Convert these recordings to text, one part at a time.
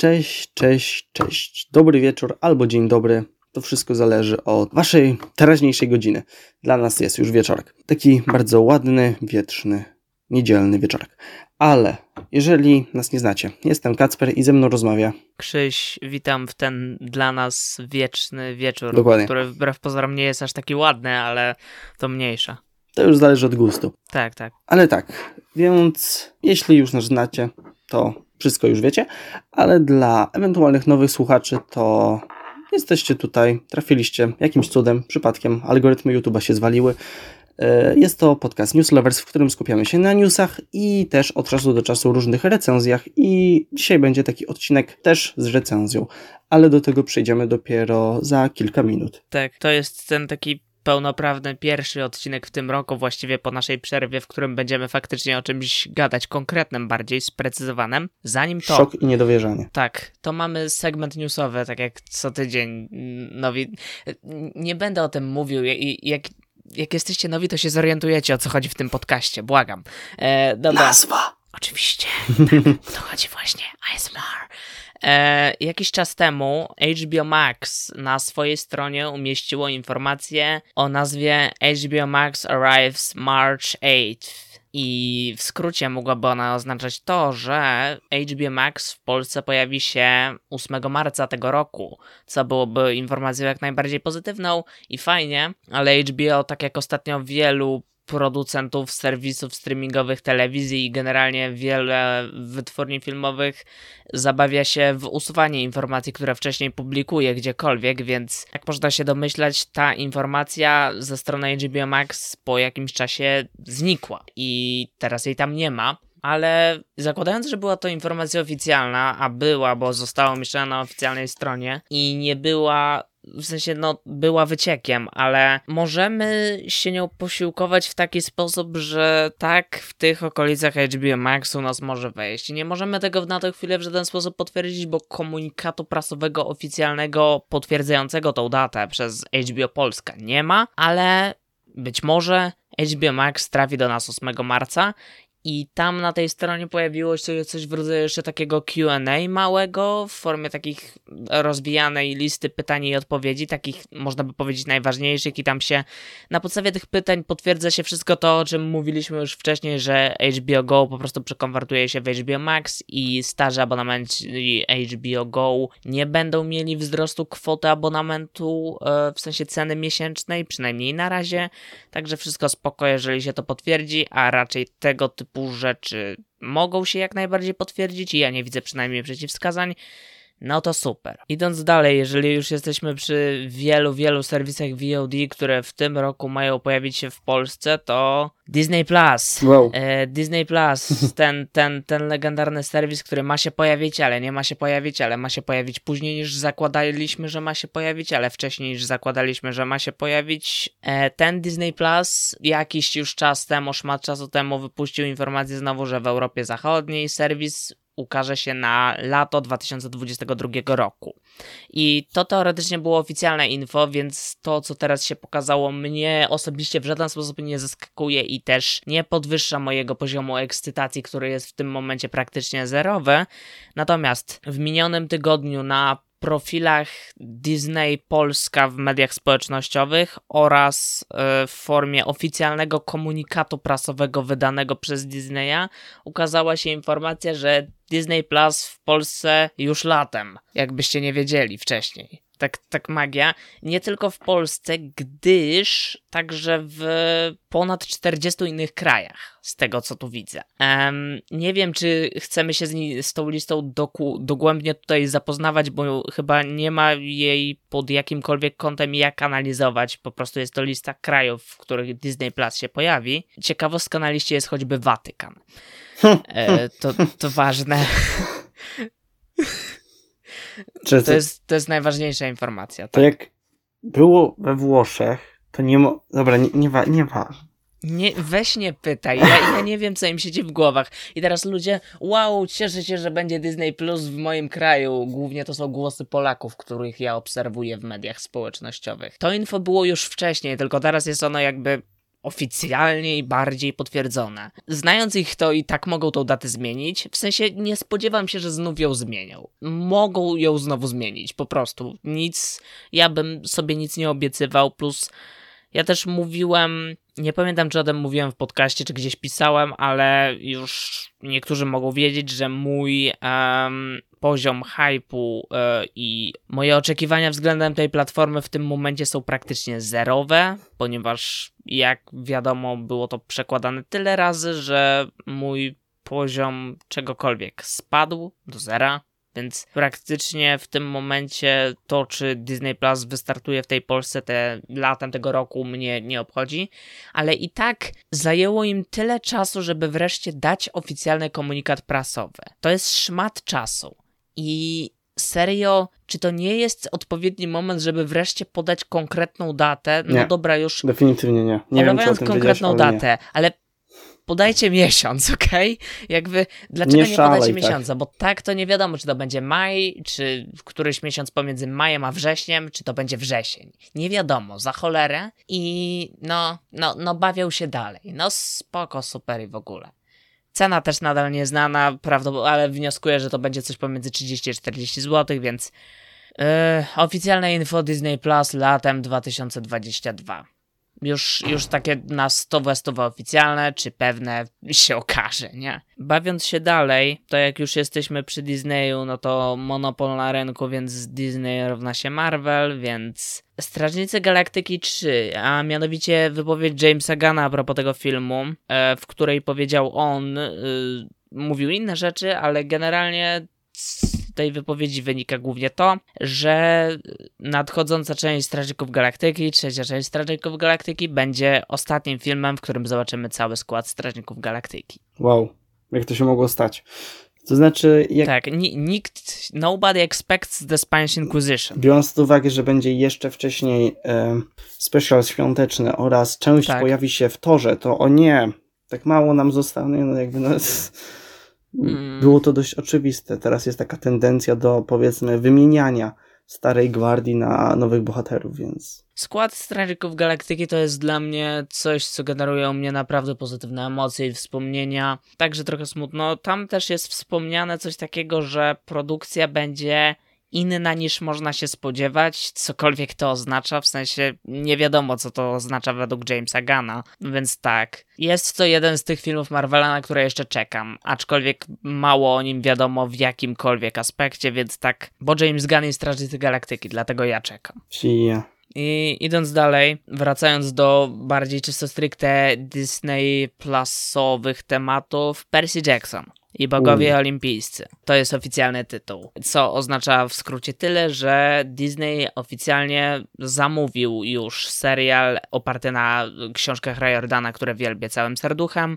Cześć, cześć, cześć. Dobry wieczór albo dzień dobry. To wszystko zależy od waszej teraźniejszej godziny. Dla nas jest już wieczorek. Taki bardzo ładny, wietrzny, niedzielny wieczorek. Ale jeżeli nas nie znacie, jestem Kacper i ze mną rozmawia. Krzyś, witam w ten dla nas wieczny wieczór, Dokładnie. który wbrew pozorom nie jest aż taki ładny, ale to mniejsza. To już zależy od gustu. Tak, tak. Ale tak, więc jeśli już nas znacie, to wszystko już wiecie, ale dla ewentualnych nowych słuchaczy to jesteście tutaj, trafiliście jakimś cudem, przypadkiem, algorytmy YouTube'a się zwaliły. E, Jest to podcast News Lovers, w którym skupiamy się na newsach i też od czasu do czasu różnych recenzjach i dzisiaj będzie taki odcinek też z recenzją, ale do tego przejdziemy dopiero za kilka minut. Tak, to jest ten taki pełnoprawny pierwszy odcinek w tym roku, właściwie po naszej przerwie, w którym będziemy faktycznie o czymś gadać konkretnym, bardziej sprecyzowanym. Zanim to... Szok i niedowierzanie. Tak, to mamy segment newsowy, tak jak co tydzień nowi. Nie będę o tym mówił. i- Jak, jak jesteście nowi, to się zorientujecie o co chodzi w tym podcaście. Błagam. E, dobra. Nazwa! Oczywiście. Tak, to chodzi właśnie. ASMR. E, jakiś czas temu HBO Max na swojej stronie umieściło informację o nazwie HBO Max Arrives March 8. I w skrócie mogłaby ona oznaczać to, że HBO Max w Polsce pojawi się 8 marca tego roku, co byłoby informacją jak najbardziej pozytywną i fajnie, ale HBO, tak jak ostatnio wielu producentów serwisów streamingowych telewizji i generalnie wiele wytwórni filmowych zabawia się w usuwanie informacji, które wcześniej publikuje gdziekolwiek, więc jak można się domyślać, ta informacja ze strony HBO Max po jakimś czasie znikła i teraz jej tam nie ma. Ale zakładając, że była to informacja oficjalna, a była, bo została umieszczona na oficjalnej stronie i nie była w sensie, no, była wyciekiem, ale możemy się nią posiłkować w taki sposób, że tak, w tych okolicach HBO Max u nas może wejść. Nie możemy tego na tę chwilę w żaden sposób potwierdzić, bo komunikatu prasowego oficjalnego potwierdzającego tą datę przez HBO Polska nie ma, ale być może HBO Max trafi do nas 8 marca i tam na tej stronie pojawiło się coś w rodzaju jeszcze takiego QA małego, w formie takich rozwijanej listy pytań i odpowiedzi, takich można by powiedzieć najważniejszych, i tam się na podstawie tych pytań potwierdza się wszystko to, o czym mówiliśmy już wcześniej, że HBO Go po prostu przekonwertuje się w HBO Max i starzy abonamenci HBO Go nie będą mieli wzrostu kwoty abonamentu e, w sensie ceny miesięcznej, przynajmniej na razie. Także wszystko spoko, jeżeli się to potwierdzi, a raczej tego typu rzeczy mogą się jak najbardziej potwierdzić i ja nie widzę przynajmniej przeciwwskazań. No to super. Idąc dalej, jeżeli już jesteśmy przy wielu, wielu serwisach VOD, które w tym roku mają pojawić się w Polsce, to Disney Plus. Wow. E, Disney Plus, ten, ten, ten legendarny serwis, który ma się pojawić, ale nie ma się pojawić, ale ma się pojawić później niż zakładaliśmy, że ma się pojawić, ale wcześniej niż zakładaliśmy, że ma się pojawić. E, ten Disney Plus jakiś już czas temu, szmat czasu temu wypuścił informację znowu, że w Europie Zachodniej serwis ukaże się na lato 2022 roku. I to teoretycznie było oficjalne info, więc to, co teraz się pokazało, mnie osobiście w żaden sposób nie zaskakuje i też nie podwyższa mojego poziomu ekscytacji, który jest w tym momencie praktycznie zerowy. Natomiast w minionym tygodniu na profilach Disney Polska w mediach społecznościowych oraz e, w formie oficjalnego komunikatu prasowego wydanego przez Disneya ukazała się informacja, że Disney Plus w Polsce już latem, jakbyście nie wiedzieli wcześniej. Tak, tak magia. Nie tylko w Polsce, gdyż także w ponad 40 innych krajach, z tego co tu widzę. Em, nie wiem, czy chcemy się z, ni- z tą listą doku- dogłębnie tutaj zapoznawać, bo chyba nie ma jej pod jakimkolwiek kątem jak analizować. Po prostu jest to lista krajów, w których Disney Plus się pojawi. Ciekawostka na liście jest choćby Watykan. E, to, to ważne. Czy To jest, to jest najważniejsza informacja. To Tak? jak było we Włoszech, to nie mo... Dobra, nie, nie, wa... nie ważne. Nie, weź nie pytaj, ja, ja nie wiem co im siedzi w głowach. I teraz ludzie, wow, cieszę się, że będzie Disney Plus w moim kraju. Głównie to są głosy Polaków, których ja obserwuję w mediach społecznościowych. To info było już wcześniej, tylko teraz jest ono jakby oficjalnie i bardziej potwierdzone. Znając ich, to i tak mogą tą datę zmienić. W sensie nie spodziewam się, że znów ją zmienią. Mogą ją znowu zmienić, po prostu. Nic, ja bym sobie nic nie obiecywał, plus ja też mówiłem, nie pamiętam czy o tym mówiłem w podcaście, czy gdzieś pisałem, ale już niektórzy mogą wiedzieć, że mój um, poziom hypu e, i moje oczekiwania względem tej platformy w tym momencie są praktycznie zerowe, ponieważ jak wiadomo było to przekładane tyle razy, że mój poziom czegokolwiek spadł do zera. Więc praktycznie w tym momencie to, czy Disney Plus wystartuje w tej Polsce te latem tego roku mnie nie obchodzi, ale i tak zajęło im tyle czasu, żeby wreszcie dać oficjalny komunikat prasowy. To jest szmat czasu. I serio, czy to nie jest odpowiedni moment, żeby wreszcie podać konkretną datę? No Nie. dobra, już Definitywnie nie. Nie wiem, konkretną ale datę, ale podajcie miesiąc, okej? Jakby, dlaczego Nie nie, podacie tak. miesiąca? Bo tak to nie wiadomo, czy to będzie maj, czy któryś miesiąc pomiędzy majem a wrześniem, czy to będzie wrzesień. Nie wiadomo, za cholerę i no, no, no bawią się dalej. No spoko, super i w ogóle. Cena też nadal nieznana, prawdopodobnie, ale wnioskuję, że to będzie coś pomiędzy 30 a 40 zł, więc yy, oficjalne info Disney Plus latem 2022. Już, już takie na 100 100 oficjalne, czy pewne się okaże, nie? Bawiąc się dalej, to jak już jesteśmy przy Disneyu, no to monopol na rynku, więc Disney równa się Marvel, więc Strażnicy Galaktyki 3, a mianowicie wypowiedź Jamesa Gana a propos tego filmu, e, w której powiedział on, y, mówił inne rzeczy, ale generalnie tej wypowiedzi wynika głównie to, że nadchodząca część Strażników Galaktyki, trzecia część Strażników Galaktyki będzie ostatnim filmem, w którym zobaczymy cały skład Strażników Galaktyki. Wow, jak to się mogło stać? To znaczy, jak Tak, ni- nikt, nobody expects the Spanish Inquisition. biorąc pod uwagę, że będzie jeszcze wcześniej e, special świąteczny oraz część Tak. pojawi się w torze, to o nie, tak mało nam zostanie, no jakby no, Mm. Było to dość oczywiste. Teraz jest taka tendencja do powiedzmy wymieniania starej gwardii na nowych bohaterów, więc Skład Strażników Galaktyki to jest dla mnie coś, co generuje u mnie naprawdę pozytywne emocje i wspomnienia. Także trochę smutno. Tam też jest wspomniane coś takiego, że produkcja będzie inna niż można się spodziewać, cokolwiek to oznacza, w sensie nie wiadomo, co to oznacza według Jamesa Gana, więc tak. Jest to jeden z tych filmów Marvela, na które jeszcze czekam, aczkolwiek mało o nim wiadomo w jakimkolwiek aspekcie, więc tak, bo James Gunn jest Strażnicy Galaktyki, dlatego ja czekam. si I idąc dalej, wracając do bardziej czysto stricte Disney Plusowych tematów, Percy Jackson i Bogowie Olimpijscy. To jest oficjalny tytuł, co oznacza w skrócie tyle, że Disney oficjalnie zamówił już serial oparty na książkach Riordana, które wielbię całym serduchem.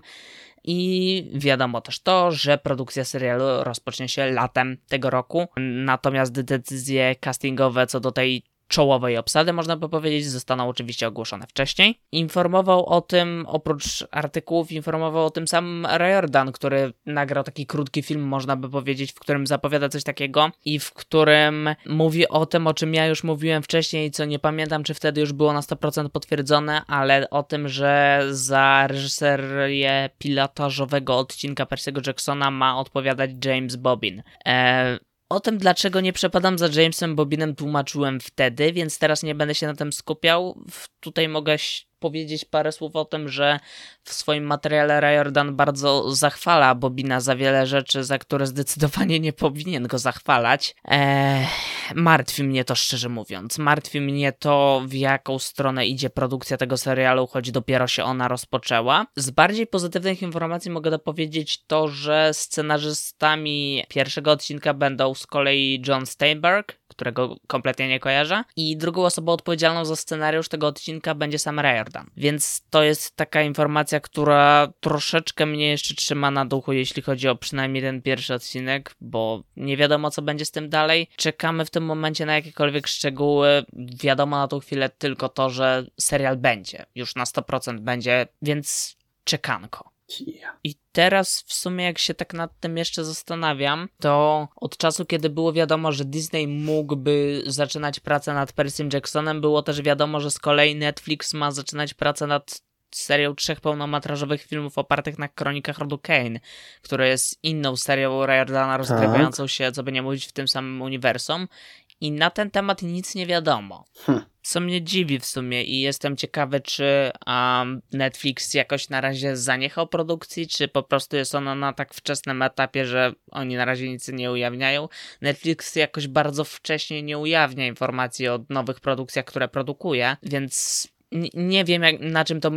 I wiadomo też to, że produkcja serialu rozpocznie się latem tego roku. Natomiast decyzje castingowe co do tej czołowej obsady, można by powiedzieć, zostaną oczywiście ogłoszone wcześniej. Informował o tym, oprócz artykułów, informował o tym sam Riordan, który nagrał taki krótki film, można by powiedzieć, w którym zapowiada coś takiego i w którym mówi o tym, o czym ja już mówiłem wcześniej, co nie pamiętam, czy wtedy już było na 100% potwierdzone, ale o tym, że za reżyserię pilotażowego odcinka Percy'ego Jacksona ma odpowiadać James Bobbin. Eee, o tym, dlaczego nie przepadam za Jamesem Bobinem, tłumaczyłem wtedy, więc teraz nie będę się na tym skupiał. Tutaj mogę powiedzieć parę słów o tym, że w swoim materiale Riordan bardzo zachwala Bobina za wiele rzeczy, za które zdecydowanie nie powinien go zachwalać. Eee, martwi mnie to szczerze mówiąc. Martwi mnie to, w jaką stronę idzie produkcja tego serialu, choć dopiero się ona rozpoczęła. Z bardziej pozytywnych informacji mogę dopowiedzieć to, że scenarzystami pierwszego odcinka będą z kolei John Steinberg, którego kompletnie nie kojarzę, i drugą osobą odpowiedzialną za scenariusz tego odcinka będzie sam Riordan. Więc to jest taka informacja, która troszeczkę mnie jeszcze trzyma na duchu, jeśli chodzi o przynajmniej ten pierwszy odcinek, bo nie wiadomo, co będzie z tym dalej. Czekamy w tym momencie na jakiekolwiek szczegóły. Wiadomo na tą chwilę tylko to, że serial będzie. Już na 100% będzie, więc czekanko. Yeah. I teraz w sumie jak się tak nad tym jeszcze zastanawiam, to od czasu kiedy było wiadomo, że Disney mógłby zaczynać pracę nad Percym Jacksonem, było też wiadomo, że z kolei Netflix ma zaczynać pracę nad serią trzech pełnometrażowych filmów opartych na kronikach rodu Kane, która jest inną serią Riordana rozgrywającą się, co by nie mówić, w tym samym uniwersum. I na ten temat nic nie wiadomo. Hm. Co mnie dziwi w sumie i jestem ciekawy, czy um, Netflix jakoś na razie zaniechał produkcji, czy po prostu jest ona na tak wczesnym etapie, że oni na razie nic nie ujawniają. Netflix jakoś bardzo wcześnie nie ujawnia informacji o nowych produkcjach, które produkuje, więc nie wiem jak, na czym to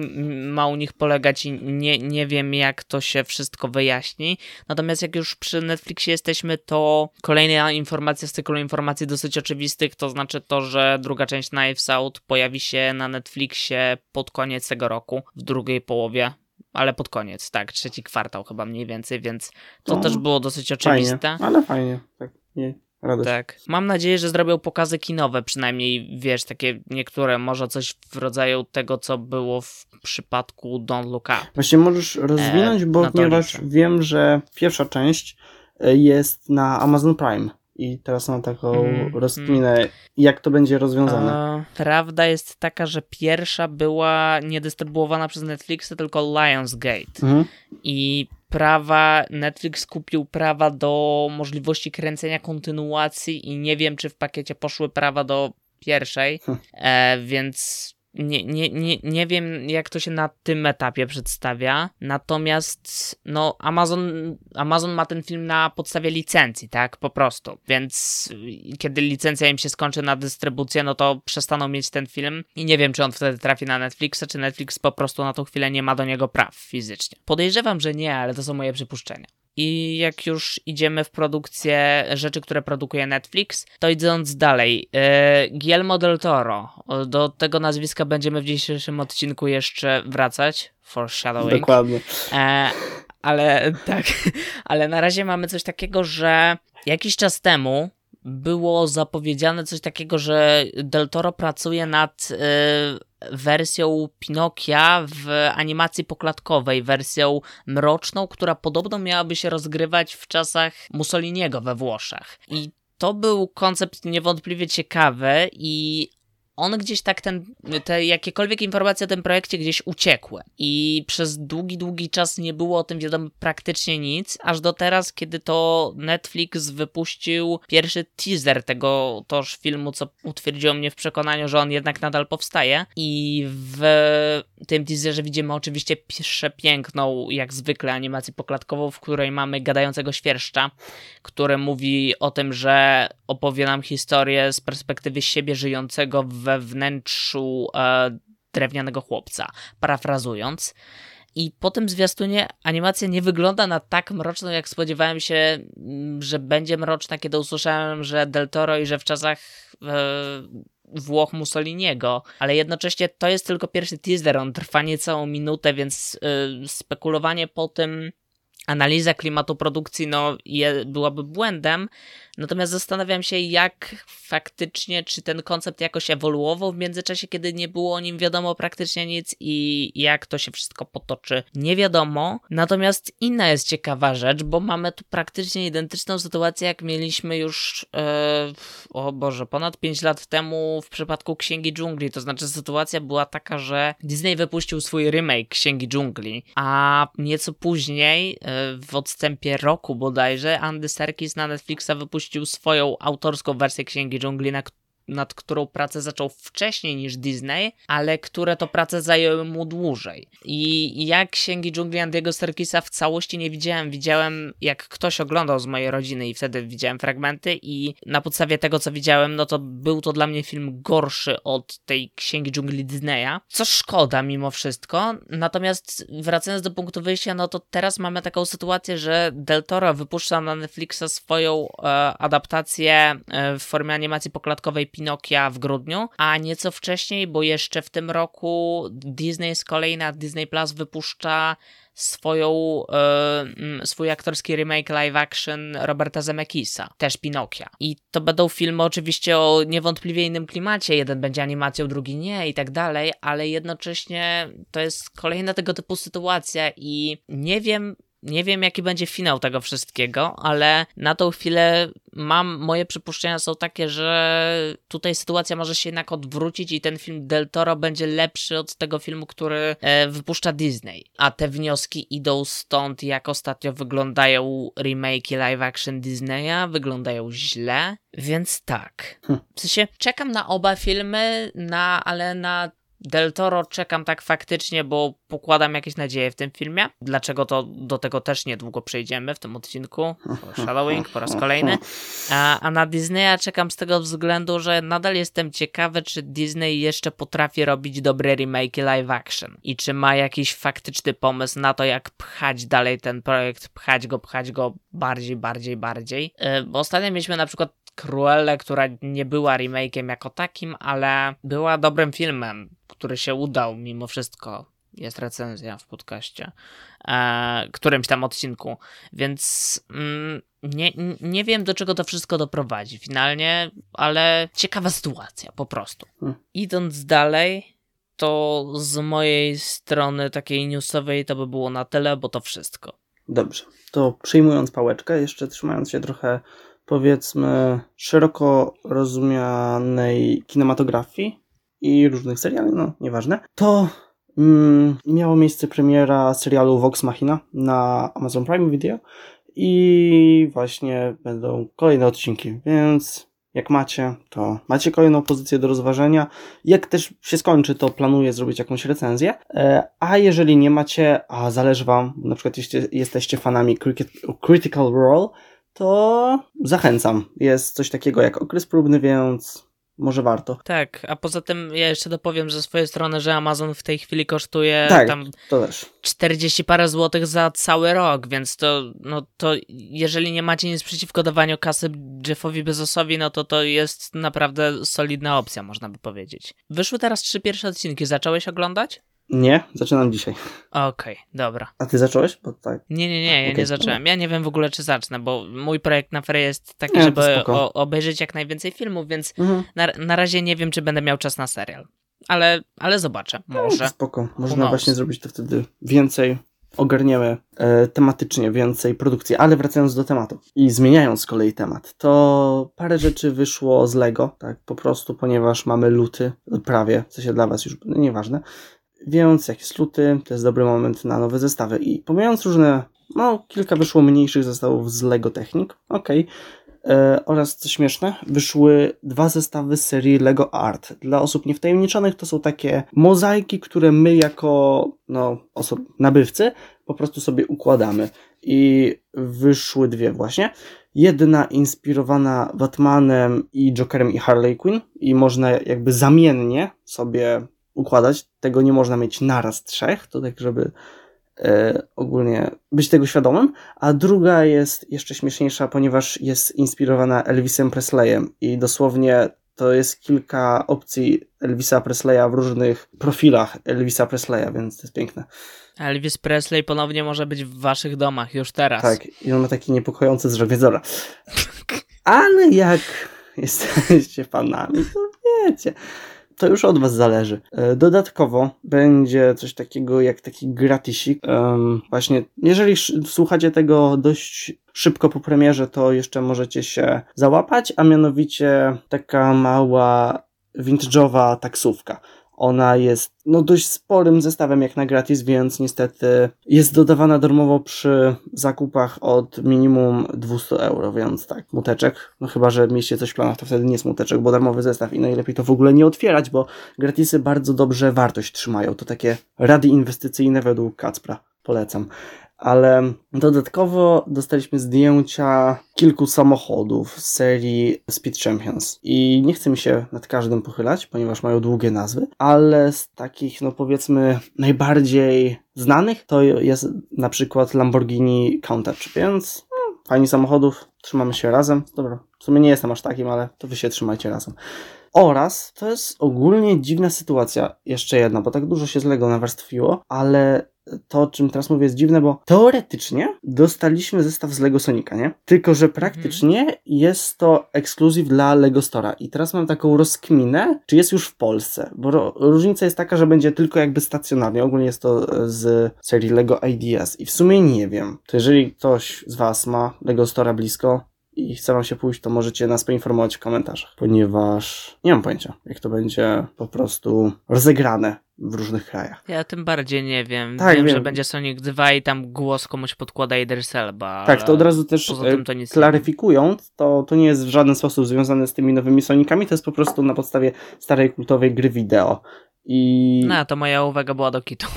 ma u nich polegać i nie, nie wiem jak to się wszystko wyjaśni. Natomiast jak już przy Netflixie jesteśmy, to kolejna informacja z cyklu informacji dosyć oczywistych, to znaczy to, że druga część Knives Out pojawi się na Netflixie pod koniec tego roku, w drugiej połowie. Ale pod koniec, tak, trzeci kwartał chyba mniej więcej, więc to No, też było dosyć Fajnie, oczywiste. ale fajnie. Tak, nie, radość. Tak. Mam nadzieję, że zrobią pokazy kinowe, przynajmniej wiesz, takie niektóre, może coś w rodzaju tego, co było w przypadku Don't Look Up. Właśnie możesz rozwinąć, bo E, to ponieważ wiem, że pierwsza część e, jest na Amazon Prime i teraz mam taką Mm, rozkminę, jak to będzie rozwiązane. E, prawda jest taka, że pierwsza była niedystrybuowana przez Netflixa, tylko Lionsgate. Mhm. I prawa, Netflix kupił prawa do możliwości kręcenia kontynuacji i nie wiem, czy w pakiecie poszły prawa do pierwszej, Hm. e, więc nie, nie, nie, nie wiem, jak to się na tym etapie przedstawia. Natomiast no, Amazon, Amazon ma ten film na podstawie licencji, tak? Po prostu. Więc y, kiedy licencja im się skończy na dystrybucję, no to przestaną mieć ten film i nie wiem, czy on wtedy trafi na Netflixa, czy Netflix po prostu na tą chwilę nie ma do niego praw fizycznie. Podejrzewam, że nie, ale to są moje przypuszczenia. I jak już idziemy w produkcję rzeczy, które produkuje Netflix, to idąc dalej, yy, Guillermo del Toro. Do tego nazwiska będziemy w dzisiejszym odcinku jeszcze wracać. Foreshadowing. Dokładnie. E, ale tak, ale na razie mamy coś takiego, że jakiś czas temu było zapowiedziane coś takiego, że Del Toro pracuje nad e, wersją Pinokia w animacji poklatkowej, wersją mroczną, która podobno miałaby się rozgrywać w czasach Mussoliniego we Włoszech. I to był koncept niewątpliwie ciekawy i on gdzieś tak ten, te jakiekolwiek informacje o tym projekcie gdzieś uciekły. I przez długi, długi czas nie było o tym wiadomo praktycznie nic, aż do teraz, kiedy to Netflix wypuścił pierwszy teaser tego toż filmu, co utwierdziło mnie w przekonaniu, że on jednak nadal powstaje. I w tym teaserze widzimy oczywiście przepiękną, jak zwykle, animację poklatkową, w której mamy gadającego świerszcza, który mówi o tym, że opowie nam historię z perspektywy siebie żyjącego we wnętrzu e, drewnianego chłopca, parafrazując. I po tym zwiastunie animacja nie wygląda na tak mroczną, jak spodziewałem się, mm, że będzie mroczna, kiedy usłyszałem, że Del Toro i że w czasach e, Włoch Mussoliniego, ale jednocześnie to jest tylko pierwszy teaser, on trwa niecałą minutę, więc e, spekulowanie po tym, analiza klimatu produkcji no, je, byłaby błędem. Natomiast zastanawiam się, jak faktycznie, czy ten koncept jakoś ewoluował w międzyczasie, kiedy nie było o nim wiadomo praktycznie nic i jak to się wszystko potoczy, nie wiadomo. Natomiast inna jest ciekawa rzecz, bo mamy tu praktycznie identyczną sytuację, jak mieliśmy już, e, o Boże, ponad 5 lat temu w przypadku Księgi Dżungli. To znaczy, sytuacja była taka, że Disney wypuścił swój remake Księgi Dżungli, a nieco później, e, w odstępie roku bodajże, Andy Serkis na Netflixa wypuścił swoją autorską wersję Księgi Dżungli, na nad którą pracę zaczął wcześniej niż Disney, ale które to prace zajęły mu dłużej. I ja Księgi Dżungli Andiego Serkisa w całości nie widziałem. Widziałem, jak ktoś oglądał z mojej rodziny i wtedy widziałem fragmenty i na podstawie tego, co widziałem, no to był to dla mnie film gorszy od tej Księgi Dżungli Disneya, co szkoda mimo wszystko. Natomiast wracając do punktu wyjścia, no to teraz mamy taką sytuację, że Del Toro wypuszcza na Netflixa swoją e, adaptację e, w formie animacji poklatkowej Pinokia w grudniu, a nieco wcześniej, bo jeszcze w tym roku Disney z kolei na Disney Plus wypuszcza swoją, e, swój aktorski remake live action Roberta Zemeckisa, też Pinokia. I to będą filmy oczywiście o niewątpliwie innym klimacie, jeden będzie animacją, drugi nie i tak dalej, ale jednocześnie to jest kolejna tego typu sytuacja i nie wiem, nie wiem, jaki będzie finał tego wszystkiego, ale na tą chwilę mam, moje przypuszczenia są takie, że tutaj sytuacja może się jednak odwrócić i ten film Del Toro będzie lepszy od tego filmu, który e, wypuszcza Disney. A te wnioski idą stąd, jak ostatnio wyglądają remake live action Disneya, wyglądają źle, więc tak. Hm. W sensie czekam na oba filmy, na, ale na Del Toro czekam tak faktycznie, bo pokładam jakieś nadzieje w tym filmie. Dlaczego to do tego też niedługo przejdziemy w tym odcinku. Shadowing po raz kolejny. A, a na Disneya czekam z tego względu, że nadal jestem ciekawy, czy Disney jeszcze potrafi robić dobre remake live action. I czy ma jakiś faktyczny pomysł na to, jak pchać dalej ten projekt, pchać go, pchać go bardziej, bardziej, bardziej. Yy, bo ostatnio mieliśmy na przykład Cruelle, która nie była remake'iem jako takim, ale była dobrym filmem, który się udał mimo wszystko. Jest recenzja w podcaście, e, którymś tam odcinku, więc mm, nie, nie wiem do czego to wszystko doprowadzi finalnie, ale ciekawa sytuacja po prostu. Hmm. Idąc dalej, to z mojej strony takiej newsowej to by było na tyle, bo to wszystko. Dobrze. To przyjmując pałeczkę, jeszcze trzymając się trochę powiedzmy szeroko rozumianej kinematografii i różnych seriali, no nieważne, to mm, miało miejsce premiera serialu Vox Machina na Amazon Prime Video i właśnie będą kolejne odcinki, więc jak macie, to macie kolejną pozycję do rozważenia. Jak też się skończy, to planuję zrobić jakąś recenzję. E, a jeżeli nie macie, a zależy Wam, na przykład jeśli jesteście fanami Critical Role, to zachęcam. Jest coś takiego jak okres próbny, więc może warto. Tak, a poza tym ja jeszcze dopowiem ze swojej strony, że Amazon w tej chwili kosztuje tak, tam to też. 40 parę złotych za cały rok, więc to, no to jeżeli nie macie nic przeciwko dawaniu kasy Jeffowi Bezosowi, no to to jest naprawdę solidna opcja, można by powiedzieć. Wyszły teraz trzy pierwsze odcinki, zacząłeś oglądać? Nie, zaczynam dzisiaj. Okej, okay, dobra. A ty zacząłeś? Bo tak. Nie, nie, nie, ja okay, nie zacząłem. Ja nie wiem w ogóle, czy zacznę, bo mój projekt na ferie jest taki, nie, żeby o, obejrzeć jak najwięcej filmów, więc mhm. na, na razie nie wiem, czy będę miał czas na serial. Ale, ale zobaczę, może. No, spoko. Można właśnie zrobić to wtedy więcej. Ogarniemy e, tematycznie więcej produkcji, ale wracając do tematu i zmieniając z kolei temat, to parę rzeczy wyszło z Lego, tak po prostu, ponieważ mamy luty, prawie, w sensie dla Was już nieważne, więc jak jest luty, to jest dobry moment na nowe zestawy. I pomijając różne, no kilka wyszło mniejszych zestawów z Lego Technik, ok. E, oraz co śmieszne, wyszły dwa zestawy z serii Lego Art. Dla osób niewtajemniczonych to są takie mozaiki, które my jako no, osob- nabywcy po prostu sobie układamy. I wyszły dwie właśnie. Jedna inspirowana Batmanem i Jokerem i Harley Quinn i można jakby zamiennie sobie układać. Tego nie można mieć naraz trzech, to tak, żeby e, ogólnie być tego świadomym. A druga jest jeszcze śmieszniejsza, ponieważ jest inspirowana Elvisem Presleyem i dosłownie to jest kilka opcji Elvisa Presleya w różnych profilach Elvisa Presleya, więc to jest piękne. Elvis Presley ponownie może być w waszych domach już teraz. Tak, i on ma taki niepokojący więc dobra. Ale jak jesteście fanami, to wiecie to już od Was zależy. E, dodatkowo będzie coś takiego jak taki gratisik. Właśnie, jeżeli słuchacie tego dość szybko po premierze, to jeszcze możecie się załapać, a mianowicie taka mała vintage'owa taksówka. Ona jest no, dość sporym zestawem jak na gratis, więc niestety jest dodawana darmowo przy zakupach od minimum 200 euro, więc tak, muteczek. No chyba, że mieliście coś w planach, to wtedy nie jest muteczek, bo darmowy zestaw i najlepiej to w ogóle nie otwierać, bo gratisy bardzo dobrze wartość trzymają. To takie rady inwestycyjne według Kacpra. Polecam ale dodatkowo dostaliśmy zdjęcia kilku samochodów z serii Speed Champions i nie chcę mi się nad każdym pochylać, ponieważ mają długie nazwy, ale z takich, no powiedzmy, najbardziej znanych to jest na przykład Lamborghini Countach, więc no, samochodów, trzymamy się razem. Dobra, w sumie nie jestem aż takim, ale to wy się trzymajcie razem. Oraz to jest ogólnie dziwna sytuacja, jeszcze jedna, bo tak dużo się z Lego nawarstwiło, ale to, o czym teraz mówię, jest dziwne, bo teoretycznie dostaliśmy zestaw z Lego Sonika, nie? Tylko, że praktycznie jest to ekskluzyw dla Lego Stora. I teraz mam taką rozkminę, czy jest już w Polsce, bo różnica jest taka, że będzie tylko jakby stacjonarnie. Ogólnie jest to z serii Lego Ideas i w sumie nie wiem. To jeżeli ktoś z Was ma Lego Stora blisko, i chce wam się pójść, to możecie nas poinformować w komentarzach, ponieważ nie mam pojęcia, jak to będzie po prostu rozegrane w różnych krajach. Ja tym bardziej nie wiem. Tak, wiem, wiem. że będzie Sonic 2 i tam głos komuś podkłada Idris Elba. Tak, to od razu też e, to klaryfikując, to, to nie jest w żaden sposób związane z tymi nowymi Sonicami, to jest po prostu na podstawie starej kultowej gry wideo. I No, to moja uwaga była do kitu.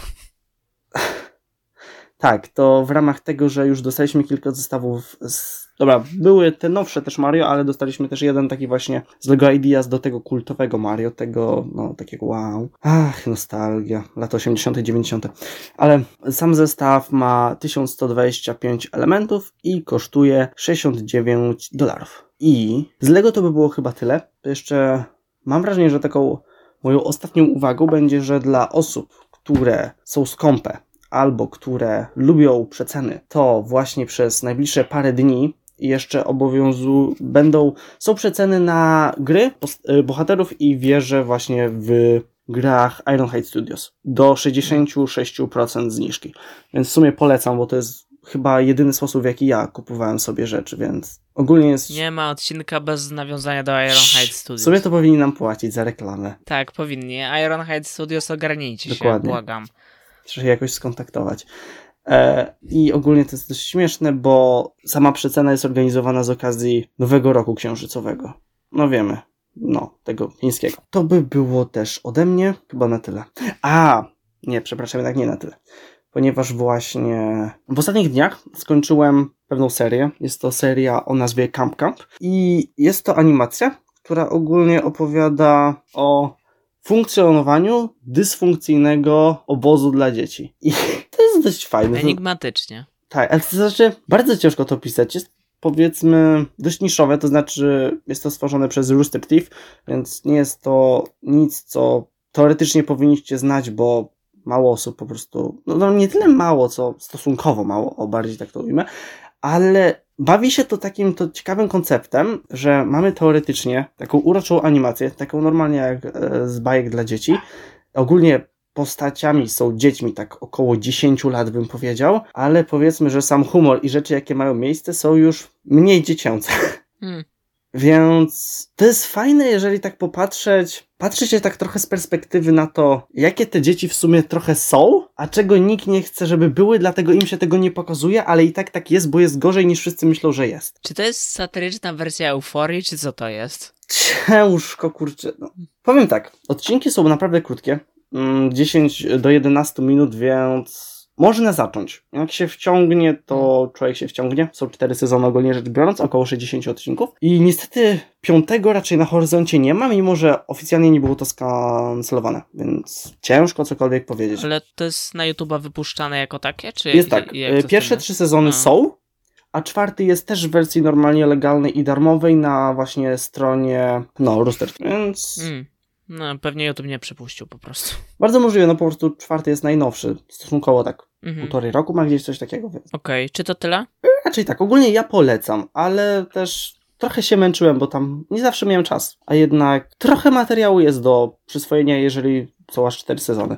Tak, to w ramach tego, że już dostaliśmy kilka zestawów z... Dobra, były te nowsze też Mario, ale dostaliśmy też jeden taki właśnie z Lego Ideas do tego kultowego Mario, tego, no, takiego wow. Ach, nostalgia, lata 80 90 Ale sam zestaw ma 1125 elementów i kosztuje 69 dolarów. I z Lego to by było chyba tyle. To jeszcze mam wrażenie, że taką moją ostatnią uwagą będzie, że dla osób, które są skąpe albo które lubią przeceny, to właśnie przez najbliższe parę dni jeszcze obowiązu będą, są przeceny na gry, y, bohaterów i wieże właśnie w grach Ironhide Studios do 66% zniżki. Więc w sumie polecam, bo to jest chyba jedyny sposób, w jaki ja kupowałem sobie rzeczy, więc ogólnie jest... Nie ma odcinka bez nawiązania do Ironhide Studios. Sobie to powinni nam płacić za reklamę. Tak, powinni. Ironhide Studios ogarnijcie Dokładnie. się, błagam. Trzeba się jakoś skontaktować. E, I ogólnie to jest dość śmieszne, bo sama przecena jest organizowana z okazji Nowego Roku Księżycowego. No wiemy, no, tego chińskiego. To by było też ode mnie, chyba na tyle. A, nie, przepraszam, jednak nie na tyle. Ponieważ właśnie w ostatnich dniach skończyłem pewną serię. Jest to seria o nazwie Camp Camp. I jest to animacja, która ogólnie opowiada o funkcjonowaniu dysfunkcyjnego obozu dla dzieci. I to jest dość fajne. Enigmatycznie. tak, ale to znaczy bardzo ciężko to pisać. Jest powiedzmy dość niszowe, to znaczy jest to stworzone przez Rooster Teeth, więc nie jest to nic, co teoretycznie powinniście znać, bo mało osób po prostu, no, no nie tyle mało, co stosunkowo mało, o bardziej tak to ujmę, ale bawi się to takim to ciekawym konceptem, że mamy teoretycznie taką uroczą animację, taką normalnie jak e, z bajek dla dzieci. Ogólnie postaciami są dziećmi, tak około 10 lat bym powiedział, ale powiedzmy, że sam humor i rzeczy, jakie mają miejsce, są już mniej dziecięce. Hmm. Więc to jest fajne, jeżeli tak popatrzeć, patrzy się tak trochę z perspektywy na to, jakie te dzieci w sumie trochę są, a czego nikt nie chce, żeby były, dlatego im się tego nie pokazuje, ale i tak tak jest, bo jest gorzej niż wszyscy myślą, że jest. Czy to jest satyryczna wersja euforii, czy co to jest? Ciężko, kurczę. No. Powiem tak, odcinki są naprawdę krótkie, mm, 10 do 11 minut, więc można zacząć. Jak się wciągnie, to człowiek się wciągnie. Są cztery sezony ogólnie rzecz biorąc, około 60 odcinków. I niestety piątego raczej na horyzoncie nie ma, mimo że oficjalnie nie było to skancelowane, więc ciężko cokolwiek powiedzieć. Ale to jest na YouTube'a wypuszczane jako takie, czy Jest tak, jak pierwsze trzy sezony A. są, a czwarty jest też w wersji normalnie legalnej i darmowej na właśnie stronie, no, Rooster. Więc Mm. No, pewnie YouTube nie przypuścił po prostu. bardzo możliwe, no po prostu czwarty jest najnowszy, stosunkowo tak Mhm. półtorej roku ma gdzieś coś takiego, więc Okej, czy to tyle? raczej tak, ogólnie ja polecam, ale też trochę się męczyłem, bo tam nie zawsze miałem czas, a jednak trochę materiału jest do przyswojenia, jeżeli są aż cztery sezony.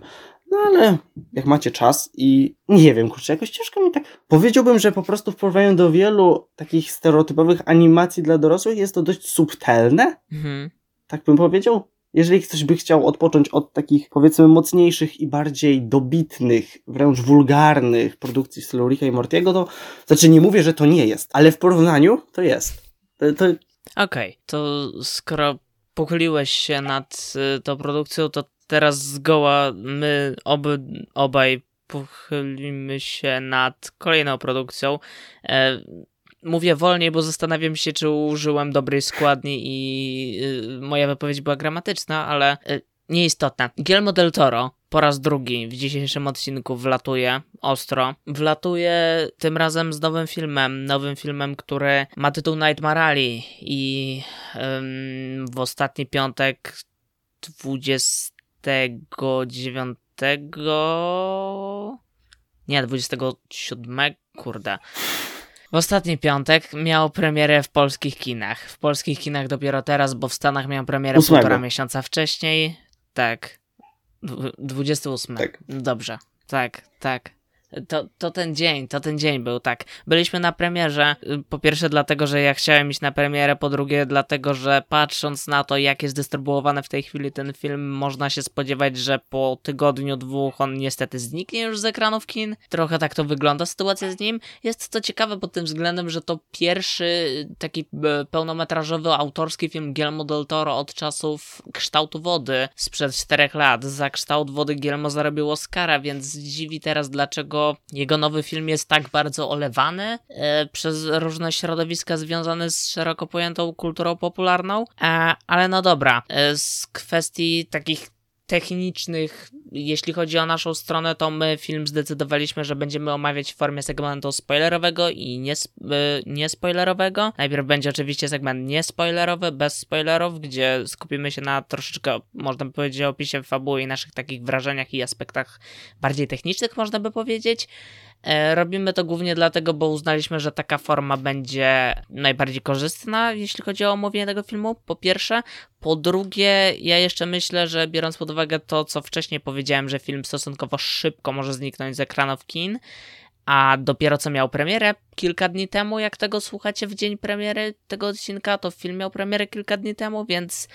No ale jak macie czas i nie wiem, kurczę, jakoś ciężko mi tak. Powiedziałbym, że po prostu w porównaniu do wielu takich stereotypowych animacji dla dorosłych jest to dość subtelne, Mhm. tak bym powiedział. Jeżeli ktoś by chciał odpocząć od takich, powiedzmy, mocniejszych i bardziej dobitnych, wręcz wulgarnych produkcji w stylu Ricka i Mortiego, to znaczy nie mówię, że to nie jest, ale w porównaniu to jest. To, to, Okej, to skoro pochyliłeś się nad y, tą produkcją, to teraz zgoła my oby, obaj pochylimy się nad kolejną produkcją. Mówię wolniej, bo zastanawiam się, czy użyłem dobrej składni i y, moja wypowiedź była gramatyczna, ale y, nieistotne. Guillermo del Toro po raz drugi w dzisiejszym odcinku wlatuje ostro. Wlatuje tym razem z nowym filmem, nowym filmem, który ma tytuł Nightmare Alley i w ostatni piątek 29 nie, 27 kurde. W ostatni piątek miał premierę w polskich kinach. W polskich kinach dopiero teraz, bo w Stanach miał premierę półtora miesiąca wcześniej. Tak. Dwu- 28. Tak. Dobrze. Tak, tak. To, to ten dzień, to ten dzień był, tak. Byliśmy na premierze, y, po pierwsze dlatego, że ja chciałem iść na premierę, po drugie dlatego, że patrząc na to, jak jest dystrybuowany w tej chwili ten film, można się spodziewać, że po tygodniu, dwóch on niestety zniknie już z ekranów kin. Trochę tak to wygląda sytuacja z nim. Jest to ciekawe pod tym względem, że to pierwszy taki e, pełnometrażowy, autorski film Guillermo del Toro od czasów kształtu wody sprzed czterech lat. Za kształt wody Guillermo zarobił Oscara, więc dziwi teraz, dlaczego jego nowy film jest tak bardzo olewany e, przez różne środowiska związane z szeroko pojętą kulturą popularną. E, ale no dobra, e, z kwestii takich technicznych, jeśli chodzi o naszą stronę, to my film zdecydowaliśmy, że będziemy omawiać w formie segmentu spoilerowego i niespoilerowego. Nie Najpierw będzie oczywiście segment niespoilerowy, bez spoilerów, gdzie skupimy się na troszeczkę, można by powiedzieć, opisie fabuły i naszych takich wrażeniach i aspektach bardziej technicznych, można by powiedzieć. E, robimy to głównie dlatego, bo uznaliśmy, że taka forma będzie najbardziej korzystna, jeśli chodzi o omówienie tego filmu, po pierwsze. Po drugie, ja jeszcze myślę, że biorąc pod uwagę to, co wcześniej powiedziałem, że film stosunkowo szybko może zniknąć z ekranów kin, a dopiero co miał premierę kilka dni temu, jak tego słuchacie w dzień premiery tego odcinka, to film miał premierę kilka dni temu, więc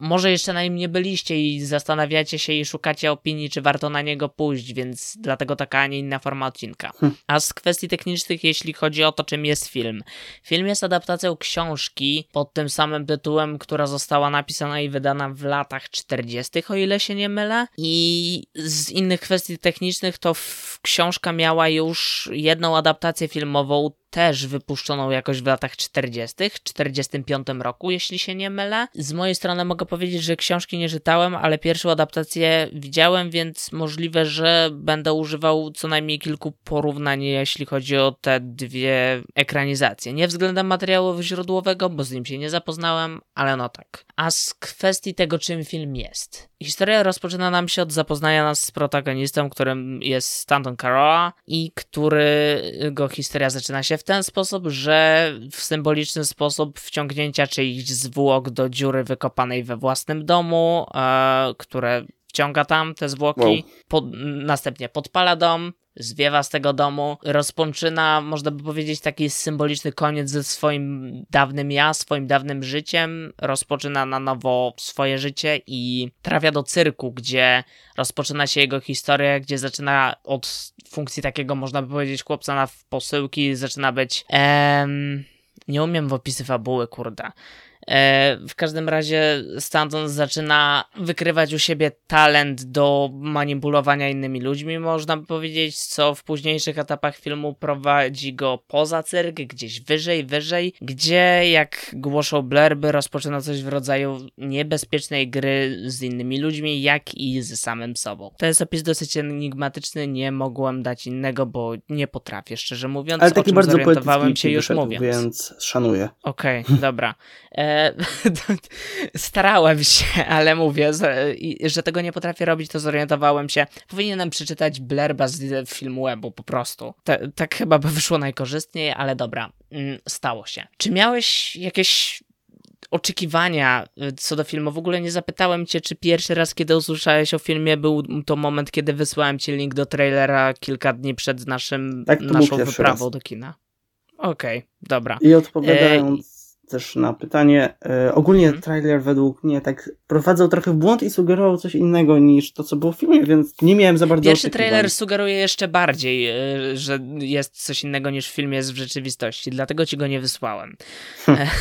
może jeszcze na nim nie byliście i zastanawiacie się i szukacie opinii, czy warto na niego pójść, więc dlatego taka, a nie inna forma odcinka. Hm. A z kwestii technicznych, jeśli chodzi o to, czym jest film. Film jest adaptacją książki pod tym samym tytułem, która została napisana i wydana w latach 40., o ile się nie mylę. I z innych kwestii technicznych, to książka miała już jedną adaptację filmową, old też wypuszczoną jakoś w latach 40., 45 roku, jeśli się nie mylę. Z mojej strony mogę powiedzieć, że książki nie czytałem, ale pierwszą adaptację widziałem, więc możliwe, że będę używał co najmniej kilku porównań, jeśli chodzi o te dwie ekranizacje. Nie względem materiału źródłowego, bo z nim się nie zapoznałem, ale no tak. A z kwestii tego, czym film jest. Historia rozpoczyna nam się od zapoznania nas z protagonistą, którym jest Stanton Carola i którego historia zaczyna się w ten sposób, że w symboliczny sposób wciągnięcia czyichś zwłok do dziury wykopanej we własnym domu, e, które wciąga tam te zwłoki, wow. pod, następnie podpala dom, zwiewa z tego domu, rozpoczyna, można by powiedzieć, taki symboliczny koniec ze swoim dawnym ja, swoim dawnym życiem, rozpoczyna na nowo swoje życie i trafia do cyrku, gdzie rozpoczyna się jego historia, gdzie zaczyna od funkcji takiego, można by powiedzieć, chłopca na posyłki, zaczyna być... Em, nie umiem w opisy fabuły, kurde. E, w każdym razie stamtąd zaczyna wykrywać u siebie talent do manipulowania innymi ludźmi, można by powiedzieć, co w późniejszych etapach filmu prowadzi go poza cyrk, gdzieś wyżej, wyżej, gdzie, jak głoszą blerby, rozpoczyna coś w rodzaju niebezpiecznej gry z innymi ludźmi, jak i z samym sobą. To jest opis dosyć enigmatyczny, nie mogłem dać innego, bo nie potrafię, szczerze mówiąc, Ale taki o czym bardzo zorientowałem się już mówiąc. Więc szanuję. Okej, okay, dobra. Starałem się, ale mówię, że tego nie potrafię robić, to zorientowałem się. Powinienem przeczytać blerba z filmu webu po prostu. tak chyba by wyszło najkorzystniej, ale dobra, mm, stało się. Czy miałeś jakieś oczekiwania y, co do filmu. W ogóle nie zapytałem cię, czy pierwszy raz, kiedy usłyszałeś o filmie, był to moment, kiedy wysłałem ci link do trailera kilka dni przed naszym, tak, naszą wyprawą raz. do kina. Okej, okay, dobra. I odpowiadając też na pytanie. E, ogólnie hmm. trailer według mnie tak prowadzał trochę w błąd i sugerował coś innego niż to, co było w filmie, więc nie miałem za bardzo Pierwszy trailer sugeruje jeszcze bardziej, e, że jest coś innego niż w filmie jest w rzeczywistości, dlatego ci go nie wysłałem. Hmm.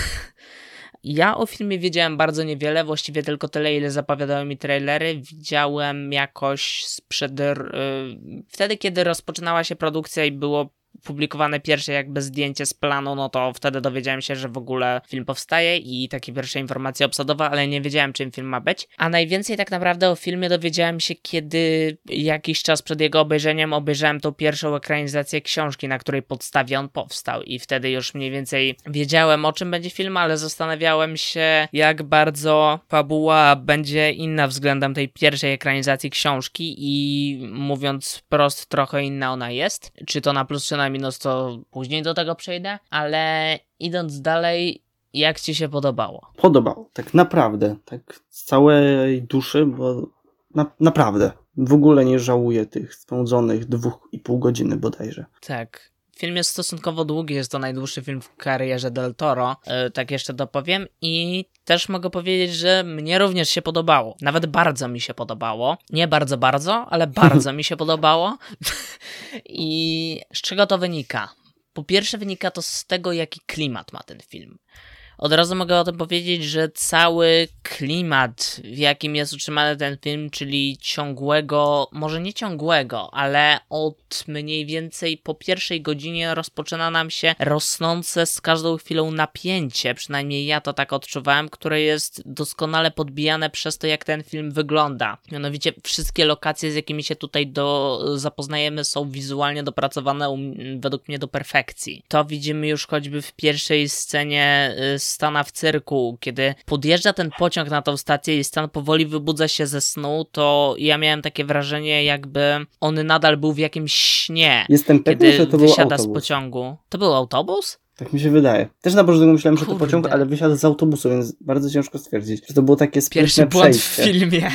Ja o filmie wiedziałem bardzo niewiele, właściwie tylko tyle, ile zapowiadały mi trailery. Widziałem jakoś sprzed. Yy, wtedy, kiedy rozpoczynała się produkcja i było publikowane pierwsze jakby zdjęcie z planu, no to wtedy dowiedziałem się, że w ogóle film powstaje i takie pierwsze informacje obsadowe, ale nie wiedziałem czym film ma być. A najwięcej tak naprawdę o filmie dowiedziałem się, kiedy jakiś czas przed jego obejrzeniem obejrzałem tą pierwszą ekranizację książki, na której podstawie on powstał i wtedy już mniej więcej wiedziałem o czym będzie film, ale zastanawiałem się jak bardzo fabuła będzie inna względem tej pierwszej ekranizacji książki i mówiąc wprost trochę inna ona jest. Czy to na plus czy na minus, to później do tego przejdę, ale idąc dalej, jak ci się podobało? Podobało, tak naprawdę, tak z całej duszy, bo na, naprawdę. w ogóle nie żałuję tych spędzonych dwóch i pół godziny bodajże. Tak. Film jest stosunkowo długi, jest to najdłuższy film w karierze Del Toro, yy, tak jeszcze dopowiem. I też mogę powiedzieć, że mnie również się podobało. Nawet bardzo mi się podobało. Nie bardzo, bardzo, ale bardzo mi się podobało. I z czego to wynika? Po pierwsze, wynika to z tego, jaki klimat ma ten film. Od razu mogę o tym powiedzieć, że cały klimat, w jakim jest utrzymany ten film, czyli ciągłego, może nie ciągłego, ale od mniej więcej po pierwszej godzinie rozpoczyna nam się rosnące z każdą chwilą napięcie, przynajmniej ja to tak odczuwałem, które jest doskonale podbijane przez to, jak ten film wygląda. Mianowicie wszystkie lokacje, z jakimi się tutaj do, zapoznajemy, są wizualnie dopracowane według mnie do perfekcji. To widzimy już choćby w pierwszej scenie y, Stana w cyrku, kiedy podjeżdża ten pociąg na tą stację i Stan powoli wybudza się ze snu, to ja miałem takie wrażenie, jakby on nadal był w jakimś śnie. Jestem pewien, kiedy że to był wysiada z autobus. pociągu. To był autobus? Tak mi się wydaje. Też na początku myślałem, że to pociąg, ale wysiadł z autobusu, więc bardzo ciężko stwierdzić, że to było takie Pierwszy sprytne w przejście. filmie.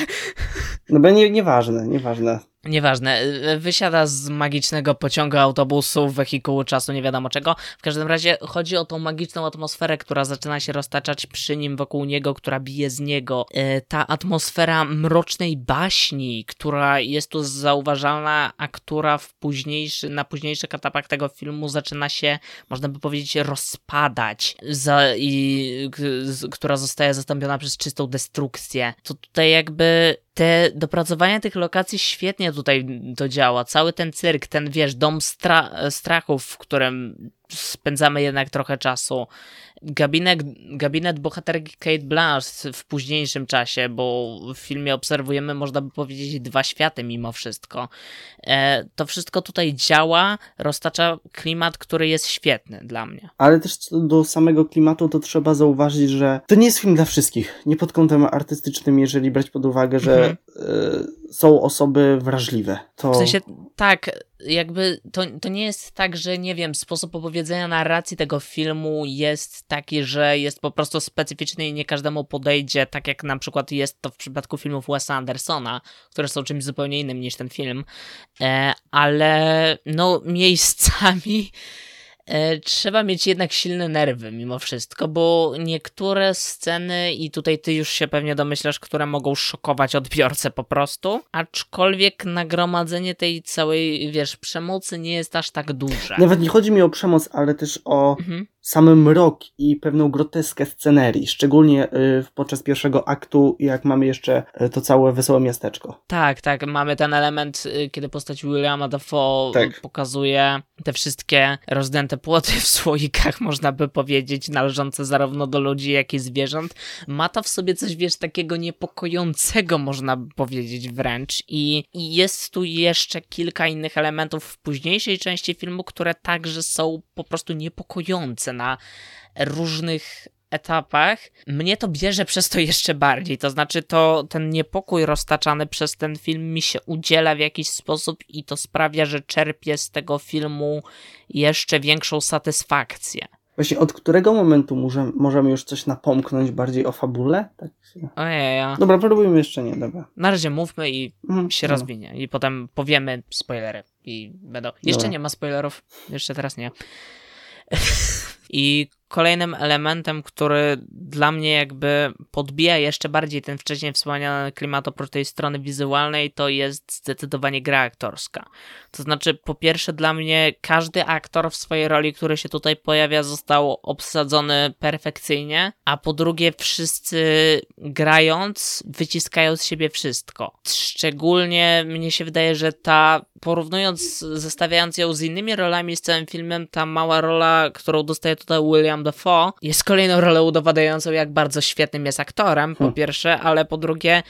No bo nie, nieważne, nieważne. Nieważne, y, wysiada z magicznego pociągu, autobusu, wehikułu czasu, nie wiadomo czego. W każdym razie chodzi o tą magiczną atmosferę, która zaczyna się roztaczać przy nim, wokół niego, która bije z niego. Y, Ta atmosfera mrocznej baśni, która jest tu zauważalna, a która w późniejszy, na późniejszych etapach tego filmu zaczyna się, można by powiedzieć, rozpadać, za, i, która zostaje zastąpiona przez czystą destrukcję. To tutaj jakby te dopracowanie tych lokacji świetnie tutaj to działa. Cały ten cyrk, ten wiesz, dom stra- strachów, w którym spędzamy jednak trochę czasu. Gabinet, gabinet bohaterki Kate Blanchett w późniejszym czasie, bo w filmie obserwujemy, można by powiedzieć, dwa światy mimo wszystko. E, to wszystko tutaj działa, roztacza klimat, który jest świetny dla mnie. Ale też co do samego klimatu, to trzeba zauważyć, że to nie jest film dla wszystkich. Nie pod kątem artystycznym, jeżeli brać pod uwagę, że Mhm. y, są osoby wrażliwe. To W sensie, tak, jakby to, to nie jest tak, że nie wiem, sposób opowiedzenia narracji tego filmu jest taki, że jest po prostu specyficzny i nie każdemu podejdzie, tak jak na przykład jest to w przypadku filmów Wesa Andersona, które są czymś zupełnie innym niż ten film, e, ale no miejscami trzeba mieć jednak silne nerwy mimo wszystko, bo niektóre sceny, i tutaj ty już się pewnie domyślasz, które mogą szokować odbiorcę po prostu, aczkolwiek nagromadzenie tej całej, wiesz, przemocy nie jest aż tak duże. Nawet nie chodzi mi o przemoc, ale też o Mhm. Sam mrok i pewną groteskę scenerii. Szczególnie y, podczas pierwszego aktu, jak mamy jeszcze y, to całe wesołe miasteczko. Tak, tak, mamy ten element, y, kiedy postać Williama Dafoe Tak. pokazuje te wszystkie rozdęte płoty w słoikach, można by powiedzieć, należące zarówno do ludzi, jak i zwierząt. Ma to w sobie coś, wiesz, takiego niepokojącego, można by powiedzieć wręcz. I, I jest tu jeszcze kilka innych elementów w późniejszej części filmu, które także są po prostu niepokojące na różnych etapach, mnie to bierze przez to jeszcze bardziej. To znaczy, to ten niepokój roztaczany przez ten film mi się udziela w jakiś sposób i to sprawia, że czerpię z tego filmu jeszcze większą satysfakcję. Właśnie od którego momentu może, możemy już coś napomknąć bardziej o fabule? Tak się... Dobra, próbujmy jeszcze nie, dobra. Na razie mówmy i Mhm, się dobra. rozwinie. I potem powiemy spoilery. I będą. Jeszcze Dobra. nie ma spoilerów. Jeszcze teraz nie. I kolejnym elementem, który dla mnie jakby podbija jeszcze bardziej ten wcześniej wspomniany klimat oprócz tej strony wizualnej, to jest zdecydowanie gra aktorska. To znaczy, po pierwsze, dla mnie każdy aktor w swojej roli, który się tutaj pojawia, został obsadzony perfekcyjnie, a po drugie, wszyscy grając, wyciskają z siebie wszystko. Szczególnie mnie się wydaje, że ta, porównując, zestawiając ją z innymi rolami z całym filmem, ta mała rola, którą dostaje tutaj William Dafoe, jest kolejną rolą udowadniającą, jak bardzo świetnym jest aktorem, po Hmm. pierwsze, ale po drugie,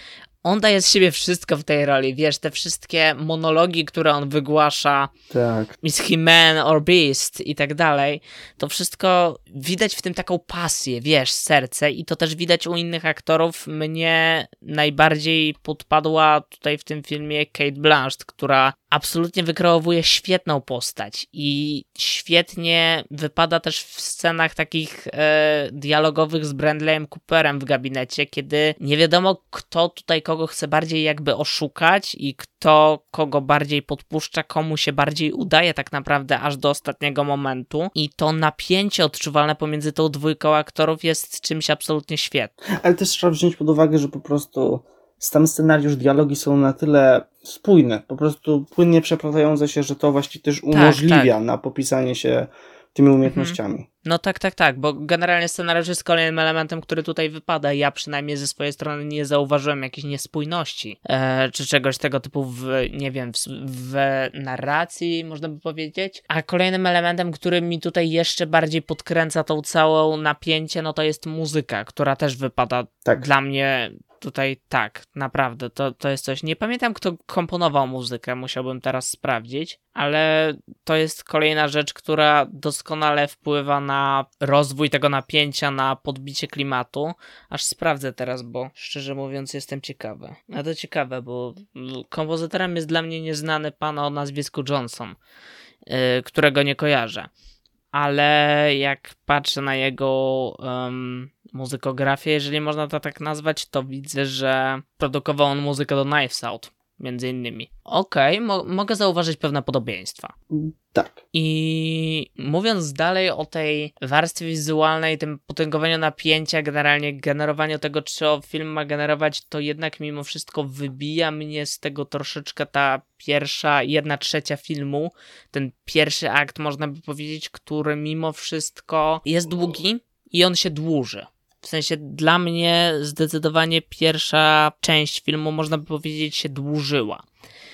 on daje z siebie wszystko w tej roli, wiesz, te wszystkie monologi, które on wygłasza, Tak. is he man or beast i tak dalej, to wszystko widać w tym taką pasję, wiesz, serce i to też widać u innych aktorów. Mnie najbardziej podpadła tutaj w tym filmie Kate Blanchett, która absolutnie wykreowuje świetną postać i świetnie wypada też w scenach takich e, dialogowych z Brandleyem Cooperem w gabinecie, kiedy nie wiadomo kto tutaj kogo kogo chce bardziej jakby oszukać i kto kogo bardziej podpuszcza, komu się bardziej udaje tak naprawdę aż do ostatniego momentu. I to napięcie odczuwalne pomiędzy tą dwójką aktorów jest czymś absolutnie świetnym. Ale też trzeba wziąć pod uwagę, że po prostu sam scenariusz, dialogi są na tyle spójne, po prostu płynnie przeplatające się, że to właściwie też umożliwia tak. na popisanie się tymi umiejętnościami. No tak, tak, tak, bo generalnie scenariusz jest kolejnym elementem, który tutaj wypada. Ja przynajmniej ze swojej strony nie zauważyłem jakiejś niespójności e, czy czegoś tego typu w, nie wiem, w, w, narracji, można by powiedzieć. A kolejnym elementem, który mi tutaj jeszcze bardziej podkręca tą całą napięcie, no to jest muzyka, która też wypada Tak. dla mnie tutaj tak, naprawdę, to, to jest coś. Nie pamiętam, kto komponował muzykę, musiałbym teraz sprawdzić, ale to jest kolejna rzecz, która doskonale wpływa na rozwój tego napięcia, na podbicie klimatu. Aż sprawdzę teraz, bo szczerze mówiąc jestem ciekawy. A to ciekawe, bo kompozytorem jest dla mnie nieznany pan o nazwisku Johnson, yy, którego nie kojarzę. Ale jak patrzę na jego muzykografię, jeżeli można to tak nazwać, to widzę, że produkował on muzykę do Knives Out, między innymi. Okej, okay, mo mogę zauważyć pewne podobieństwa. Tak. I mówiąc dalej o tej warstwie wizualnej, tym potęgowaniu napięcia, generalnie generowaniu tego, czy film ma generować, to jednak mimo wszystko wybija mnie z tego troszeczkę ta pierwsza, jedna trzecia filmu, ten pierwszy akt, można by powiedzieć, który mimo wszystko jest długi i on się dłuży. W sensie dla mnie zdecydowanie pierwsza część filmu, można by powiedzieć, się dłużyła.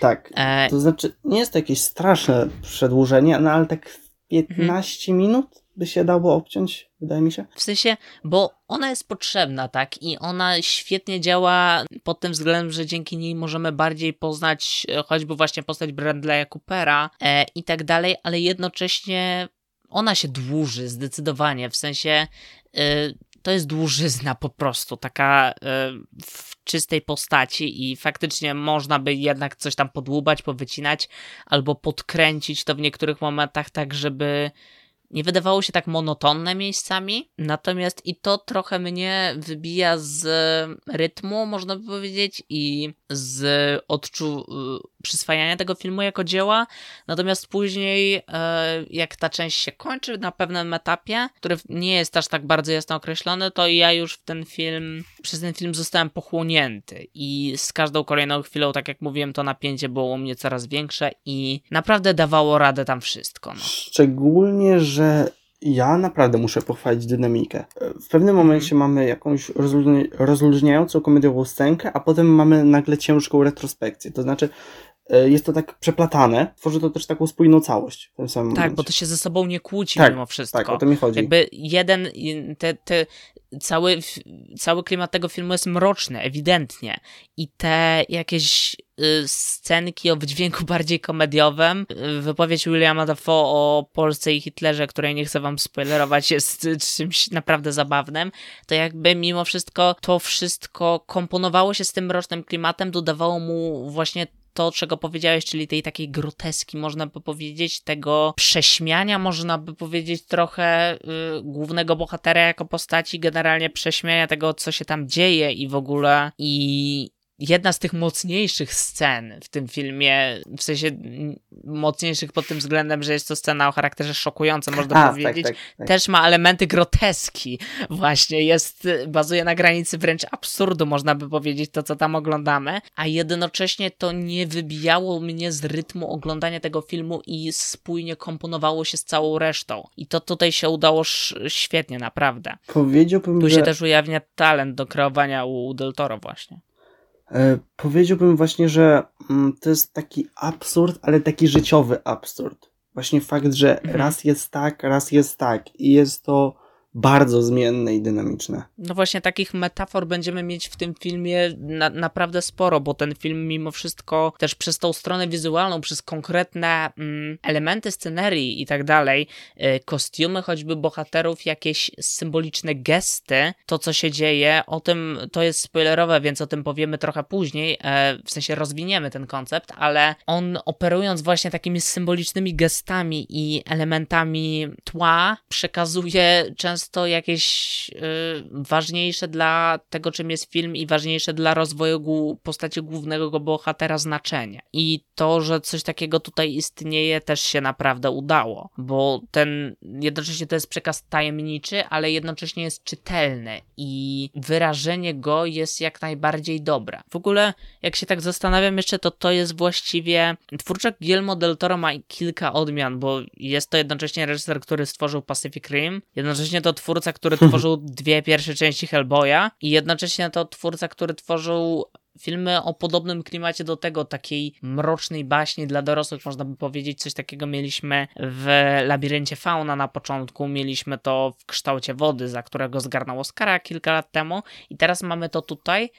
Tak. E... To znaczy, nie jest to jakieś straszne przedłużenie, no ale tak 15 mhm. minut by się dało obciąć, wydaje mi się. W sensie, bo ona jest potrzebna, tak? I ona świetnie działa pod tym względem, że dzięki niej możemy bardziej poznać e, choćby właśnie postać Bradley'a Coopera e, i tak dalej, ale jednocześnie ona się dłuży zdecydowanie, w sensie. E, to jest dłużyzna po prostu, taka y, w czystej postaci i faktycznie można by jednak coś tam podłubać, powycinać albo podkręcić to w niektórych momentach tak, żeby nie wydawało się tak monotonne miejscami, natomiast i to trochę mnie wybija z rytmu, można by powiedzieć, i z odczu przyswajania tego filmu jako dzieła. Natomiast później, e, jak ta część się kończy na pewnym etapie, który nie jest aż tak bardzo jasno określony, to ja już w ten film, przez ten film zostałem pochłonięty i z każdą kolejną chwilą, tak jak mówiłem, to napięcie było u mnie coraz większe i naprawdę dawało radę tam wszystko. No. Szczególnie, że ja naprawdę muszę pochwalić dynamikę. W pewnym momencie mm. mamy jakąś rozluźniającą komediową scenkę, a potem mamy nagle ciężką retrospekcję. To znaczy, e, jest to tak przeplatane, tworzy to też taką spójną całość w tym samym Tak, momencie. bo to się ze sobą nie kłóci tak, mimo wszystko. Tak, o to mi chodzi. Jakby jeden, te, te, cały, cały klimat tego filmu jest mroczny, ewidentnie. I te jakieś y, scenki o wydźwięku bardziej komediowym, y, wypowiedź Williama Dafoe o Polsce i Hitlerze, której nie chcę wam spoilerować, jest czymś naprawdę zabawnym, to jakby mimo wszystko to wszystko komponowało się z tym mrocznym klimatem, dodawało mu właśnie to, czego powiedziałeś, czyli tej takiej groteski, można by powiedzieć, tego prześmiania, można by powiedzieć, trochę y, głównego bohatera jako postaci, generalnie prześmiania tego, co się tam dzieje i w ogóle. I jedna z tych mocniejszych scen w tym filmie, w sensie mocniejszych pod tym względem, że jest to scena o charakterze szokującym, można A, tak, powiedzieć, tak, tak, tak. też ma elementy groteski właśnie, jest, bazuje na granicy wręcz absurdu, można by powiedzieć, to co tam oglądamy, a jednocześnie to nie wybijało mnie z rytmu oglądania tego filmu i spójnie komponowało się z całą resztą. I to tutaj się udało świetnie, naprawdę. Powiedziałbym, Tu że... się też ujawnia talent do kreowania u Del Toro właśnie. E, powiedziałbym właśnie, że mm, to jest taki absurd, ale taki życiowy absurd. Właśnie fakt, że mhm. raz jest tak, raz jest tak i jest to bardzo zmienne i dynamiczne. No właśnie takich metafor będziemy mieć w tym filmie na, naprawdę sporo, bo ten film mimo wszystko też przez tą stronę wizualną, przez konkretne mm, elementy scenerii i tak dalej, y, kostiumy choćby bohaterów, jakieś symboliczne gesty, to co się dzieje, o tym to jest spoilerowe, więc o tym powiemy trochę później, e, w sensie rozwiniemy ten koncept, ale on operując właśnie takimi symbolicznymi gestami i elementami tła, przekazuje często często jakieś y, ważniejsze dla tego, czym jest film i ważniejsze dla rozwoju postaci głównego bohatera znaczenie. I to, że coś takiego tutaj istnieje, też się naprawdę udało, bo ten jednocześnie to jest przekaz tajemniczy, ale jednocześnie jest czytelny i wyrażenie go jest jak najbardziej dobre. W ogóle, jak się tak zastanawiam jeszcze, to to jest właściwie twórca Guillermo del Toro ma kilka odmian, bo jest to jednocześnie reżyser, który stworzył Pacific Rim, jednocześnie to twórca, który tworzył dwie pierwsze części Hellboya i jednocześnie to twórca, który tworzył filmy o podobnym klimacie do tego, takiej mrocznej baśni dla dorosłych, można by powiedzieć. Coś takiego mieliśmy w Labiryncie Fauna na początku, mieliśmy to w kształcie wody, za którego zgarnął Oscara kilka lat temu. I teraz mamy to tutaj,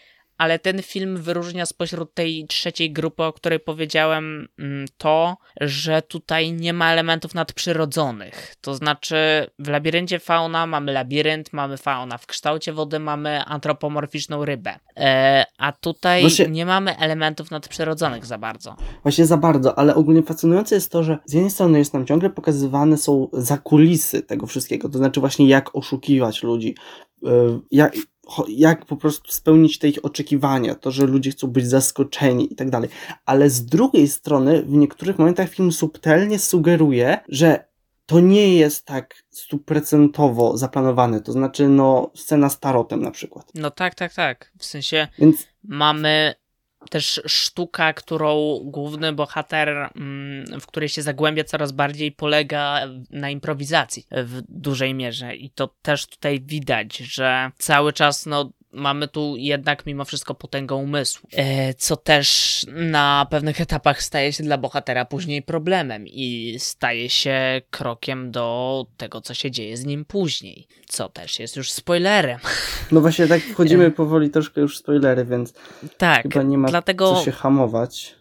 ale ten film wyróżnia spośród tej trzeciej grupy, o której powiedziałem, mm, to, że tutaj nie ma elementów nadprzyrodzonych. To znaczy, w labiryncie fauna mamy labirynt, mamy fauna, w kształcie wody mamy antropomorficzną rybę. E, a tutaj Właśnie... nie mamy elementów nadprzyrodzonych za bardzo. Właśnie za bardzo, ale ogólnie fascynujące jest to, że z jednej strony jest nam ciągle pokazywane są zakulisy tego wszystkiego, to znaczy właśnie jak oszukiwać ludzi, e, jak, jak po prostu spełnić te ich oczekiwania, to, że ludzie chcą być zaskoczeni i tak dalej. Ale z drugiej strony, w niektórych momentach film subtelnie sugeruje, że to nie jest tak stuprocentowo zaplanowane. To znaczy, no, scena z tarotem na przykład. No tak, tak, tak. W sensie Więc... mamy też sztuka, którą główny bohater, mm, w której się zagłębia coraz bardziej, polega na improwizacji w dużej mierze. I to też tutaj widać, że cały czas no, mamy tu jednak mimo wszystko potęgę umysłu, e, co też na pewnych etapach staje się dla bohatera później problemem i staje się krokiem do tego, co się dzieje z nim później, co też jest już spoilerem. No właśnie tak wchodzimy powoli troszkę już w spoilery, więc tak, chyba nie ma dlatego... co się hamować.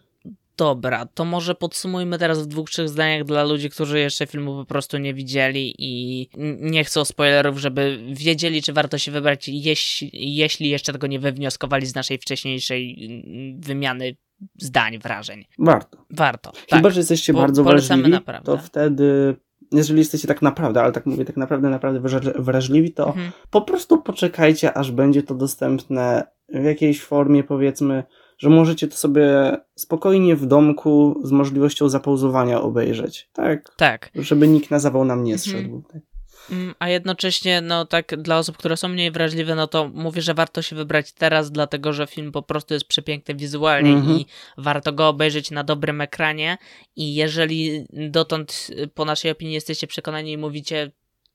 Dobra, to może podsumujmy teraz w dwóch, trzech zdaniach dla ludzi, którzy jeszcze filmu po prostu nie widzieli i nie chcą spoilerów, żeby wiedzieli, czy warto się wybrać, jeśli, jeśli jeszcze tego nie wywnioskowali z naszej wcześniejszej wymiany zdań, wrażeń. Warto. Warto. Chyba, tak. że jesteście po, bardzo wrażliwi, naprawdę. to wtedy jeżeli jesteście tak naprawdę, ale tak mówię, tak naprawdę, naprawdę wrażliwi, to mhm. po prostu poczekajcie, aż będzie to dostępne w jakiejś formie, powiedzmy, że możecie to sobie spokojnie w domku z możliwością zapauzowania obejrzeć. Tak. Tak. Żeby nikt na zawał nam nie zszedł. Mhm. Tak. Mm, a jednocześnie, no tak, dla osób, które są mniej wrażliwe, no to mówię, że warto się wybrać teraz, dlatego że film po prostu jest przepiękny wizualnie mm -hmm. i warto go obejrzeć na dobrym ekranie. I jeżeli dotąd, po naszej opinii, jesteście przekonani i mówicie,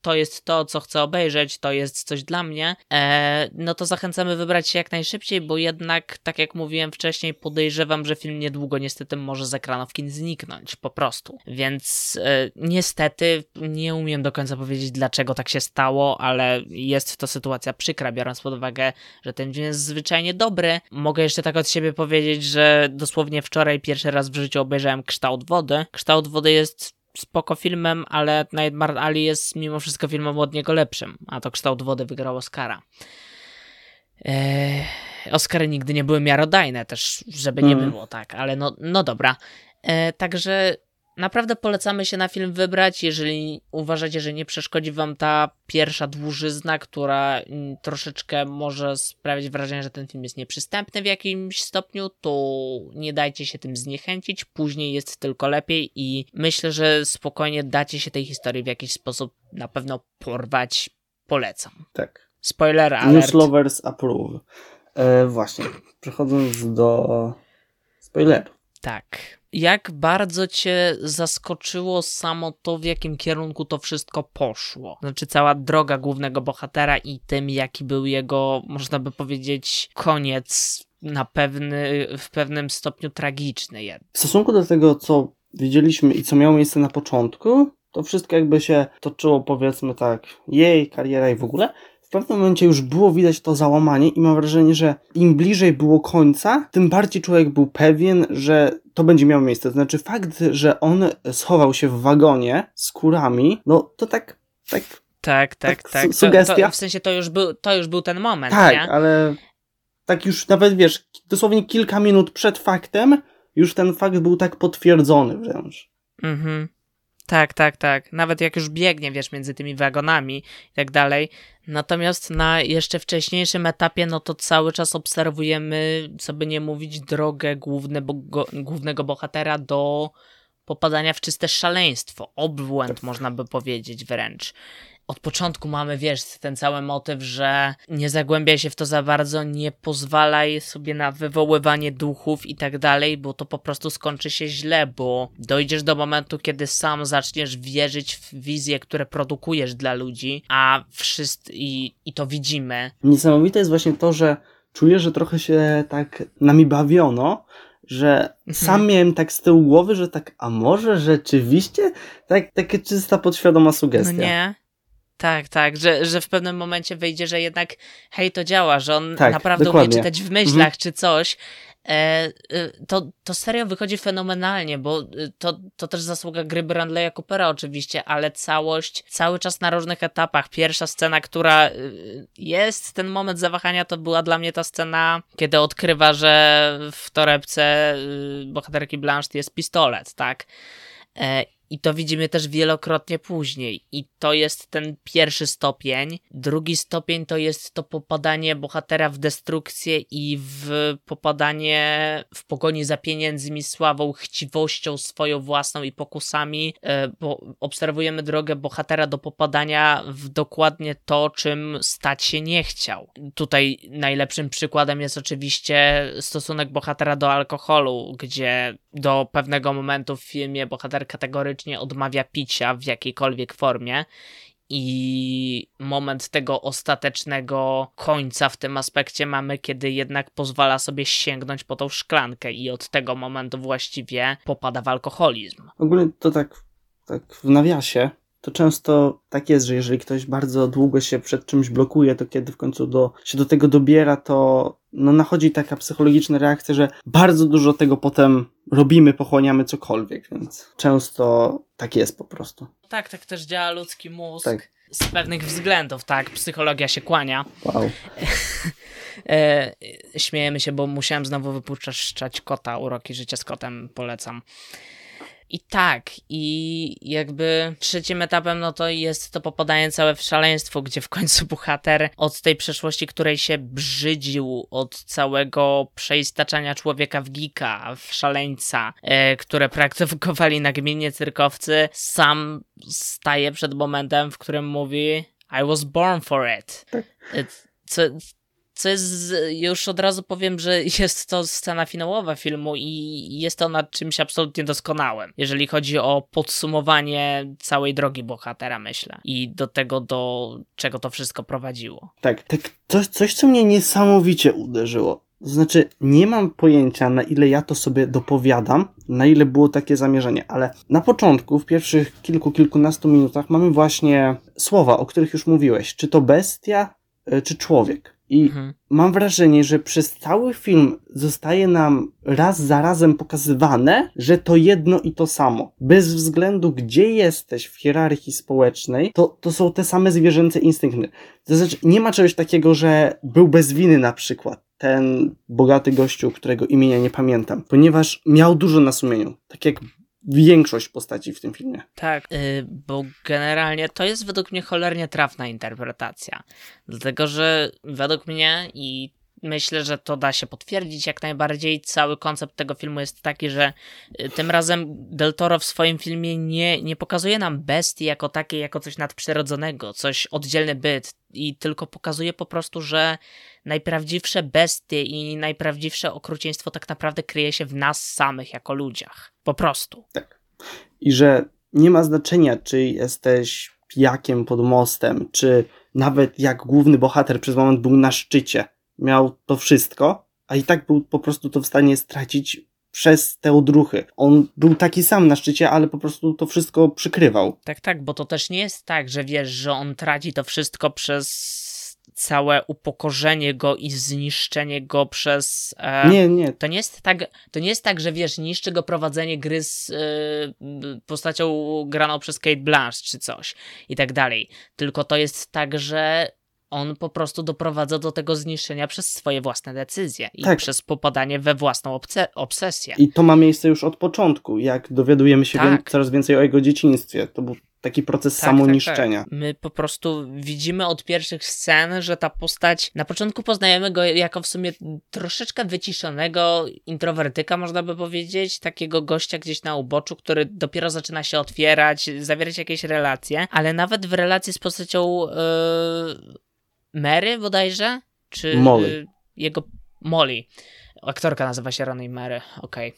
to jest to, co chcę obejrzeć, to jest coś dla mnie, e, no to zachęcamy wybrać się jak najszybciej, bo jednak, tak jak mówiłem wcześniej, podejrzewam, że film niedługo niestety może z ekranów kin zniknąć, po prostu. Więc e, niestety nie umiem do końca powiedzieć, dlaczego tak się stało, ale jest to sytuacja przykra, biorąc pod uwagę, że ten film jest zwyczajnie dobry. Mogę jeszcze tak od siebie powiedzieć, że dosłownie wczoraj pierwszy raz w życiu obejrzałem Kształt Wody. Kształt Wody jest spoko filmem, ale Nightmare Ali jest mimo wszystko filmem od niego lepszym, a to Kształt Wody wygrał Oscara. Eee, Oscary nigdy nie były miarodajne też, żeby nie mm. było tak, ale no, no dobra. Eee, także Naprawdę polecamy się na film wybrać, jeżeli uważacie, że nie przeszkodzi wam ta pierwsza dłużyzna, która mm, troszeczkę może sprawiać wrażenie, że ten film jest nieprzystępny w jakimś stopniu, to nie dajcie się tym zniechęcić, później jest tylko lepiej i myślę, że spokojnie dacie się tej historii w jakiś sposób na pewno porwać. Polecam. Tak. Spoiler alert. News lovers approve. E, właśnie, przechodząc do spoilerów. Tak jak bardzo cię zaskoczyło samo to, w jakim kierunku to wszystko poszło? Znaczy, cała droga głównego bohatera i tym, jaki był jego, można by powiedzieć, koniec na pewny, w pewnym stopniu tragiczny. W stosunku do tego, co widzieliśmy i co miało miejsce na początku, to wszystko jakby się toczyło, powiedzmy tak, jej kariera i w ogóle, pewnym momencie już było widać to załamanie i mam wrażenie, że im bliżej było końca, tym bardziej człowiek był pewien, że to będzie miało miejsce. Znaczy fakt, że on schował się w wagonie z kurami, no to tak, tak tak, tak, tak. tak. Sugestia. To, to, w sensie to już, był, to już był ten moment, tak, nie? ale tak już nawet wiesz, dosłownie kilka minut przed faktem, już ten fakt był tak potwierdzony wręcz. Mhm. Tak, tak, tak. Nawet jak już biegnie, wiesz, między tymi wagonami i tak dalej. Natomiast na jeszcze wcześniejszym etapie, no to cały czas obserwujemy, co by nie mówić, drogę główne, bo, go, głównego bohatera do popadania w czyste szaleństwo, obłęd, można by powiedzieć wręcz od początku mamy, wiesz, ten cały motyw, że nie zagłębiaj się w to za bardzo, nie pozwalaj sobie na wywoływanie duchów i tak dalej, bo to po prostu skończy się źle, bo dojdziesz do momentu, kiedy sam zaczniesz wierzyć w wizje, które produkujesz dla ludzi, a wszyscy, i, i to widzimy. Niesamowite jest właśnie to, że czuję, że trochę się tak nami bawiono, że mhm. sam miałem tak z tyłu głowy, że tak, a może rzeczywiście? Tak, taka czysta podświadoma sugestia. No nie. Tak, tak, że, że w pewnym momencie wyjdzie, że jednak hej, to działa, że on tak, naprawdę dokładnie. umie czytać w myślach mhm. czy coś. E, e, to, to serio wychodzi fenomenalnie, bo e, to, to też zasługa gry Brandleya Coopera oczywiście, ale całość cały czas na różnych etapach. Pierwsza scena, która jest, ten moment zawahania, to była dla mnie ta scena, kiedy odkrywa, że w torebce bohaterki Blanche jest pistolet, tak? I to widzimy też wielokrotnie później. I to jest ten pierwszy stopień. Drugi stopień to jest to popadanie bohatera w destrukcję i w popadanie w pogoni za pieniędzmi, sławą, chciwością swoją własną i pokusami, e, bo obserwujemy drogę bohatera do popadania w dokładnie to, czym stać się nie chciał. Tutaj najlepszym przykładem jest oczywiście stosunek bohatera do alkoholu, gdzie do pewnego momentu w filmie bohater kategorycznie odmawia picia w jakiejkolwiek formie. I moment tego ostatecznego końca w tym aspekcie mamy, kiedy jednak pozwala sobie sięgnąć po tą szklankę, i od tego momentu właściwie popada w alkoholizm. Ogólnie to tak, tak w nawiasie, to często tak jest, że jeżeli ktoś bardzo długo się przed czymś blokuje, to kiedy w końcu do, się do tego dobiera, to no, nachodzi taka psychologiczna reakcja, że bardzo dużo tego potem robimy, pochłaniamy cokolwiek, więc często tak jest po prostu. Tak, tak też działa ludzki mózg. Tak. Z pewnych względów, tak, psychologia się kłania. Wow. e, śmiejemy się, bo musiałem znowu wypuszczać kota, uroki życia z kotem, polecam. I tak, i jakby trzecim etapem, no to jest to popadanie całe w szaleństwo, gdzie w końcu bohater od tej przeszłości, której się brzydził, od całego przeistaczania człowieka w gika, w szaleńca, e, które praktykowali nagminnie cyrkowcy, sam staje przed momentem, w którym mówi I was born for it. Tak. E, co, co jest, już od razu powiem, że jest to scena finałowa filmu i jest ona czymś absolutnie doskonałym, jeżeli chodzi o podsumowanie całej drogi bohatera, myślę. I do tego, do czego to wszystko prowadziło. Tak, tak coś, coś co mnie niesamowicie uderzyło. To znaczy, nie mam pojęcia, na ile ja to sobie dopowiadam, na ile było takie zamierzenie, ale na początku, w pierwszych kilku, kilkunastu minutach, mamy właśnie słowa, o których już mówiłeś. Czy to bestia, e, czy człowiek. I mhm. mam wrażenie, że przez cały film zostaje nam raz za razem pokazywane, że to jedno i to samo. Bez względu, gdzie jesteś w hierarchii społecznej, to, to są te same zwierzęce instynkty. To znaczy, nie ma czegoś takiego, że był bez winy na przykład ten bogaty gościu, którego imienia nie pamiętam, ponieważ miał dużo na sumieniu. Tak jak większość postaci w tym filmie. Tak, yy, bo generalnie to jest według mnie cholernie trafna interpretacja. Dlatego, że według mnie i myślę, że to da się potwierdzić jak najbardziej. Cały koncept tego filmu jest taki, że y, tym razem Del Toro w swoim filmie nie, nie pokazuje nam bestii jako takiej, jako coś nadprzyrodzonego, coś oddzielny byt i tylko pokazuje po prostu, że najprawdziwsze bestie i najprawdziwsze okrucieństwo tak naprawdę kryje się w nas samych jako ludziach. Po prostu. Tak. I że nie ma znaczenia, czy jesteś pijakiem pod mostem, czy nawet jak główny bohater przez moment był na szczycie, miał to wszystko, a i tak był po prostu to w stanie stracić przez te odruchy. On był taki sam na szczycie, ale po prostu to wszystko przykrywał. Tak, tak, bo to też nie jest tak, że wiesz, że on traci to wszystko przez całe upokorzenie go i zniszczenie go przez. E, nie, nie. To nie jest tak, to nie jest tak, że wiesz, niszczy go prowadzenie gry z e, postacią graną przez Kate Blanche czy coś i tak dalej. Tylko to jest tak, że on po prostu doprowadza do tego zniszczenia przez swoje własne decyzje i Tak. przez popadanie we własną obse- obsesję. I to ma miejsce już od początku, jak dowiadujemy się Tak. wię- coraz więcej o jego dzieciństwie. To był taki proces samoniszczenia. Tak, tak. My po prostu widzimy od pierwszych scen, że ta postać, na początku poznajemy go jako w sumie troszeczkę wyciszonego introwertyka, można by powiedzieć, takiego gościa gdzieś na uboczu, który dopiero zaczyna się otwierać, zawierać jakieś relacje, ale nawet w relacji z postacią yy, Mary bodajże, czy Molly. jego Molly. Aktorka nazywa się Ronnie Mary, okej.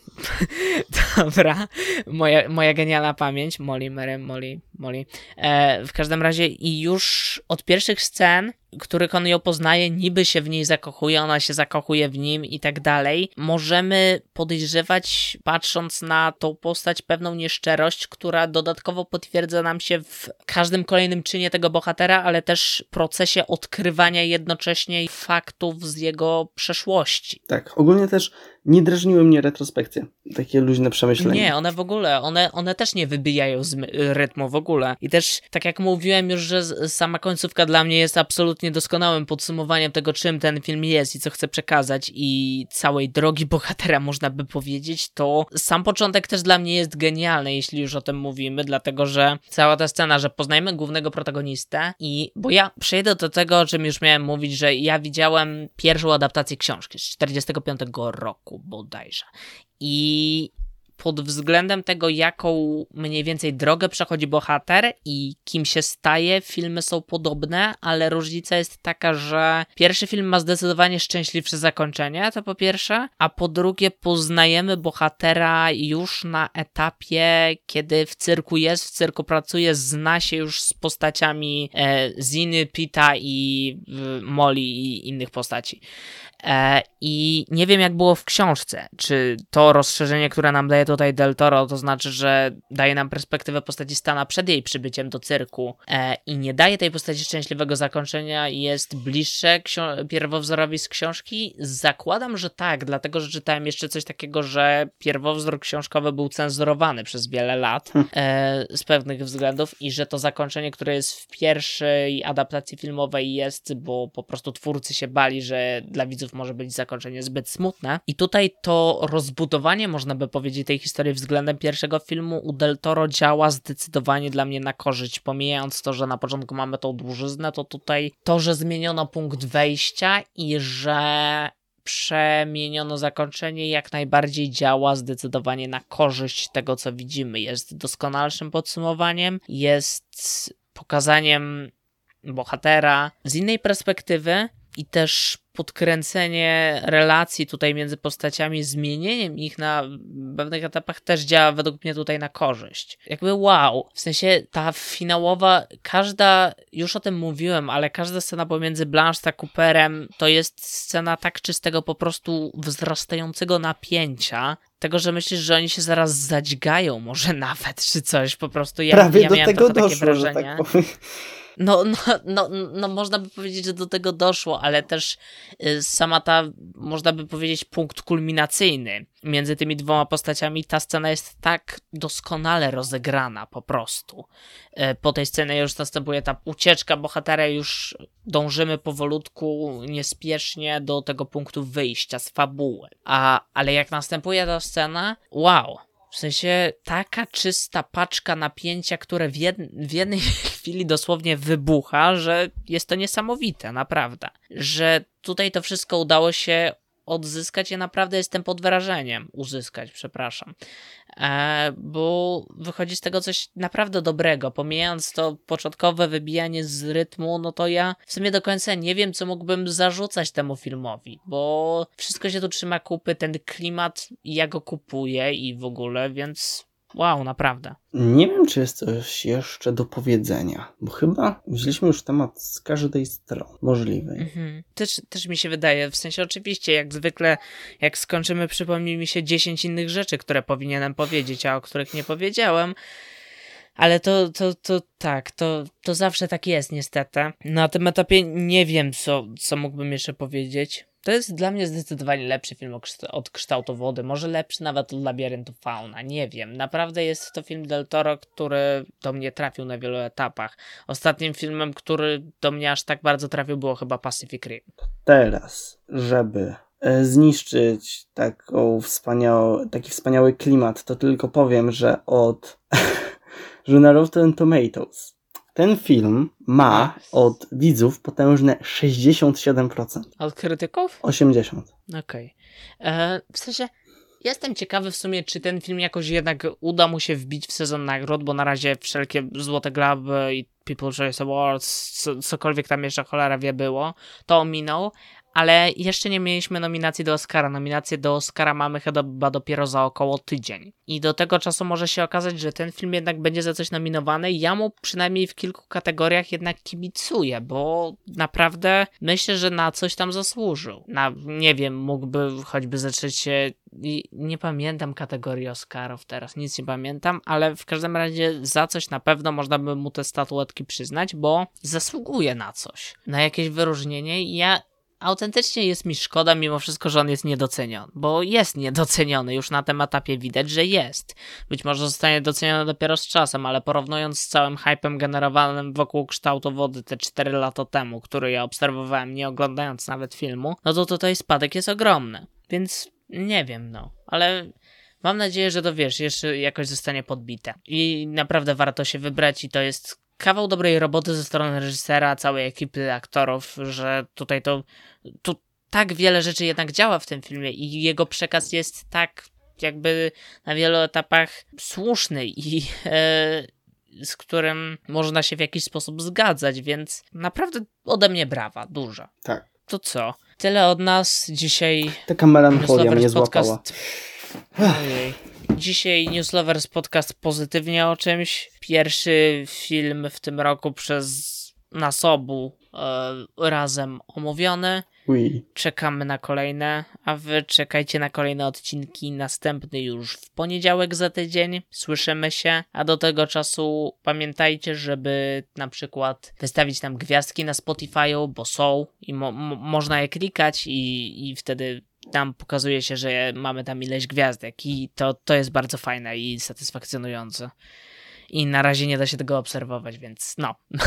Dobra, moja, moja genialna pamięć, Molly, Mary, Molly, Molly. E, w każdym razie i już od pierwszych scen, których on ją poznaje, niby się w niej zakochuje, ona się zakochuje w nim i tak dalej, możemy podejrzewać, patrząc na tą postać, pewną nieszczerość, która dodatkowo potwierdza nam się w każdym kolejnym czynie tego bohatera, ale też procesie odkrywania jednocześnie faktów z jego przeszłości. Tak, ogólnie też nie drażniły mnie retrospekcje. Takie luźne przemyślenia. Nie, one w ogóle, one, one też nie wybijają z rytmu w ogóle. I też, tak jak mówiłem już, że sama końcówka dla mnie jest absolutnie doskonałym podsumowaniem tego, czym ten film jest i co chce przekazać i całej drogi bohatera, można by powiedzieć, to sam początek też dla mnie jest genialny, jeśli już o tym mówimy, dlatego, że cała ta scena, że poznajemy głównego protagonistę i, bo ja przejdę do tego, o czym już miałem mówić, że ja widziałem pierwszą adaptację książki z 45 roku bodajże. I pod względem tego, jaką mniej więcej drogę przechodzi bohater i kim się staje, filmy są podobne, ale różnica jest taka, że pierwszy film ma zdecydowanie szczęśliwsze zakończenie, to po pierwsze, a po drugie poznajemy bohatera już na etapie, kiedy w cyrku jest, w cyrku pracuje, zna się już z postaciami e, Ziny, Pita i e, Molly i innych postaci. E, I nie wiem, jak było w książce. Czy to rozszerzenie, które nam daje tutaj Del Toro, to znaczy, że daje nam perspektywę postaci Stana przed jej przybyciem do cyrku e, i nie daje tej postaci szczęśliwego zakończenia jest bliższe pierwowzorowi z książki? Zakładam, że tak, dlatego że czytałem jeszcze coś takiego, że pierwowzór książkowy był cenzurowany przez wiele lat e, z pewnych względów i że to zakończenie, które jest w pierwszej adaptacji filmowej jest, bo po prostu twórcy się bali, że dla widzów może być zakończenie zbyt smutne. I tutaj to rozbudowanie, można by powiedzieć, tej historii względem pierwszego filmu u Del Toro działa zdecydowanie dla mnie na korzyść. Pomijając to, że na początku mamy tą dłużyznę, to tutaj to, że zmieniono punkt wejścia i że przemieniono zakończenie jak najbardziej działa zdecydowanie na korzyść tego, co widzimy. Jest doskonalszym podsumowaniem, jest pokazaniem bohatera z innej perspektywy i też podkręcenie relacji tutaj między postaciami, zmienieniem ich na pewnych etapach też działa według mnie tutaj na korzyść. Jakby wow, w sensie ta finałowa, każda, już o tym mówiłem, ale każda scena pomiędzy Blanche a Cooperem to jest scena tak czystego po prostu wzrastającego napięcia, tego, że myślisz, że oni się zaraz zadźgają może nawet, czy coś, po prostu ja, Prawie ja do miałem tego trochę takie doszło, że wrażenie. tak powiem. No, no, no, no, można by powiedzieć, że do tego doszło, ale też y, sama ta, można by powiedzieć, punkt kulminacyjny między tymi dwoma postaciami, ta scena jest tak doskonale rozegrana po prostu. Y, Po tej scenie już następuje ta ucieczka bohatera, już dążymy powolutku, niespiesznie do tego punktu wyjścia z fabuły. A, ale jak następuje ta scena, wow, w sensie taka czysta paczka napięcia, które w, jed w jednej chwili dosłownie wybucha, że jest to niesamowite, naprawdę. Że tutaj to wszystko udało się odzyskać. Ja naprawdę jestem pod wrażeniem. Uzyskać, przepraszam. E, bo wychodzi z tego coś naprawdę dobrego. Pomijając to początkowe wybijanie z rytmu, no to ja w sumie do końca nie wiem, co mógłbym zarzucać temu filmowi, bo wszystko się tu trzyma kupy, ten klimat ja go kupuję i w ogóle, więc wow, naprawdę. Nie wiem, czy jest coś jeszcze do powiedzenia, bo chyba wzięliśmy już temat z każdej strony możliwej. Mhm. Też, też mi się wydaje, w sensie oczywiście, jak zwykle, jak skończymy, przypomni mi się 10 innych rzeczy, które powinienem powiedzieć, a o których nie powiedziałem. Ale to, to, to tak, to, to zawsze tak jest niestety. Na tym etapie nie wiem, co, co mógłbym jeszcze powiedzieć. To jest dla mnie zdecydowanie lepszy film od kształtu wody, może lepszy nawet od labiryntu fauna, nie wiem. Naprawdę jest to film Del Toro, który do mnie trafił na wielu etapach. Ostatnim filmem, który do mnie aż tak bardzo trafił było chyba Pacific Rim. Teraz, żeby e, zniszczyć taką wspaniały, taki wspaniały klimat, to tylko powiem, że od że na Rotten Tomatoes ten film ma od widzów potężne 67%. Od krytyków? 80%. Okej. Okay. E, w sensie jestem ciekawy w sumie, czy ten film jakoś jednak uda mu się wbić w sezon nagród, bo na razie wszelkie Złote Globy i People's Choice Awards, co, cokolwiek tam jeszcze cholera wie było, to ominął, ale jeszcze nie mieliśmy nominacji do Oscara. Nominację do Oscara mamy chyba dopiero za około tydzień. I do tego czasu może się okazać, że ten film jednak będzie za coś nominowany. Ja mu przynajmniej w kilku kategoriach jednak kibicuję, bo naprawdę myślę, że na coś tam zasłużył. Na, nie wiem, mógłby choćby zacząć się. Nie pamiętam kategorii Oscarów teraz, nic nie pamiętam, ale w każdym razie za coś na pewno można by mu te statuetki przyznać, bo zasługuje na coś, na jakieś wyróżnienie. Ja autentycznie jest mi szkoda mimo wszystko, że on jest niedoceniony, bo jest niedoceniony, już na tym etapie widać, że jest. Być może zostanie doceniony dopiero z czasem, ale porównując z całym hypem generowanym wokół kształtu wody te 4 lata temu, który ja obserwowałem nie oglądając nawet filmu, no to tutaj spadek jest ogromny. Więc nie wiem, no, ale mam nadzieję, że to wiesz, jeszcze jakoś zostanie podbite. I naprawdę warto się wybrać i to jest kawał dobrej roboty ze strony reżysera, całej ekipy aktorów, że tutaj to tu tak wiele rzeczy jednak działa w tym filmie i jego przekaz jest tak jakby na wielu etapach słuszny i e, z którym można się w jakiś sposób zgadzać, więc naprawdę ode mnie brawa, dużo. Tak. To co? Tyle od nas dzisiaj. Taka melancholia mnie złapała. Podcast... Ojej. Dzisiaj Newslovers podcast pozytywnie o czymś. Pierwszy film w tym roku przez nas obu e, razem omówiony. Oui. Czekamy na kolejne, a wy czekajcie na kolejne odcinki. Następny już w poniedziałek za tydzień. Słyszymy się, a do tego czasu pamiętajcie, żeby na przykład wystawić nam gwiazdki na Spotify'u, bo są i mo można je klikać i, i wtedy tam pokazuje się, że mamy tam ileś gwiazdek i to, to jest bardzo fajne i satysfakcjonujące. I na razie nie da się tego obserwować, więc no.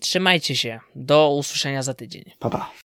Trzymajcie się. Do usłyszenia za tydzień. Pa, pa.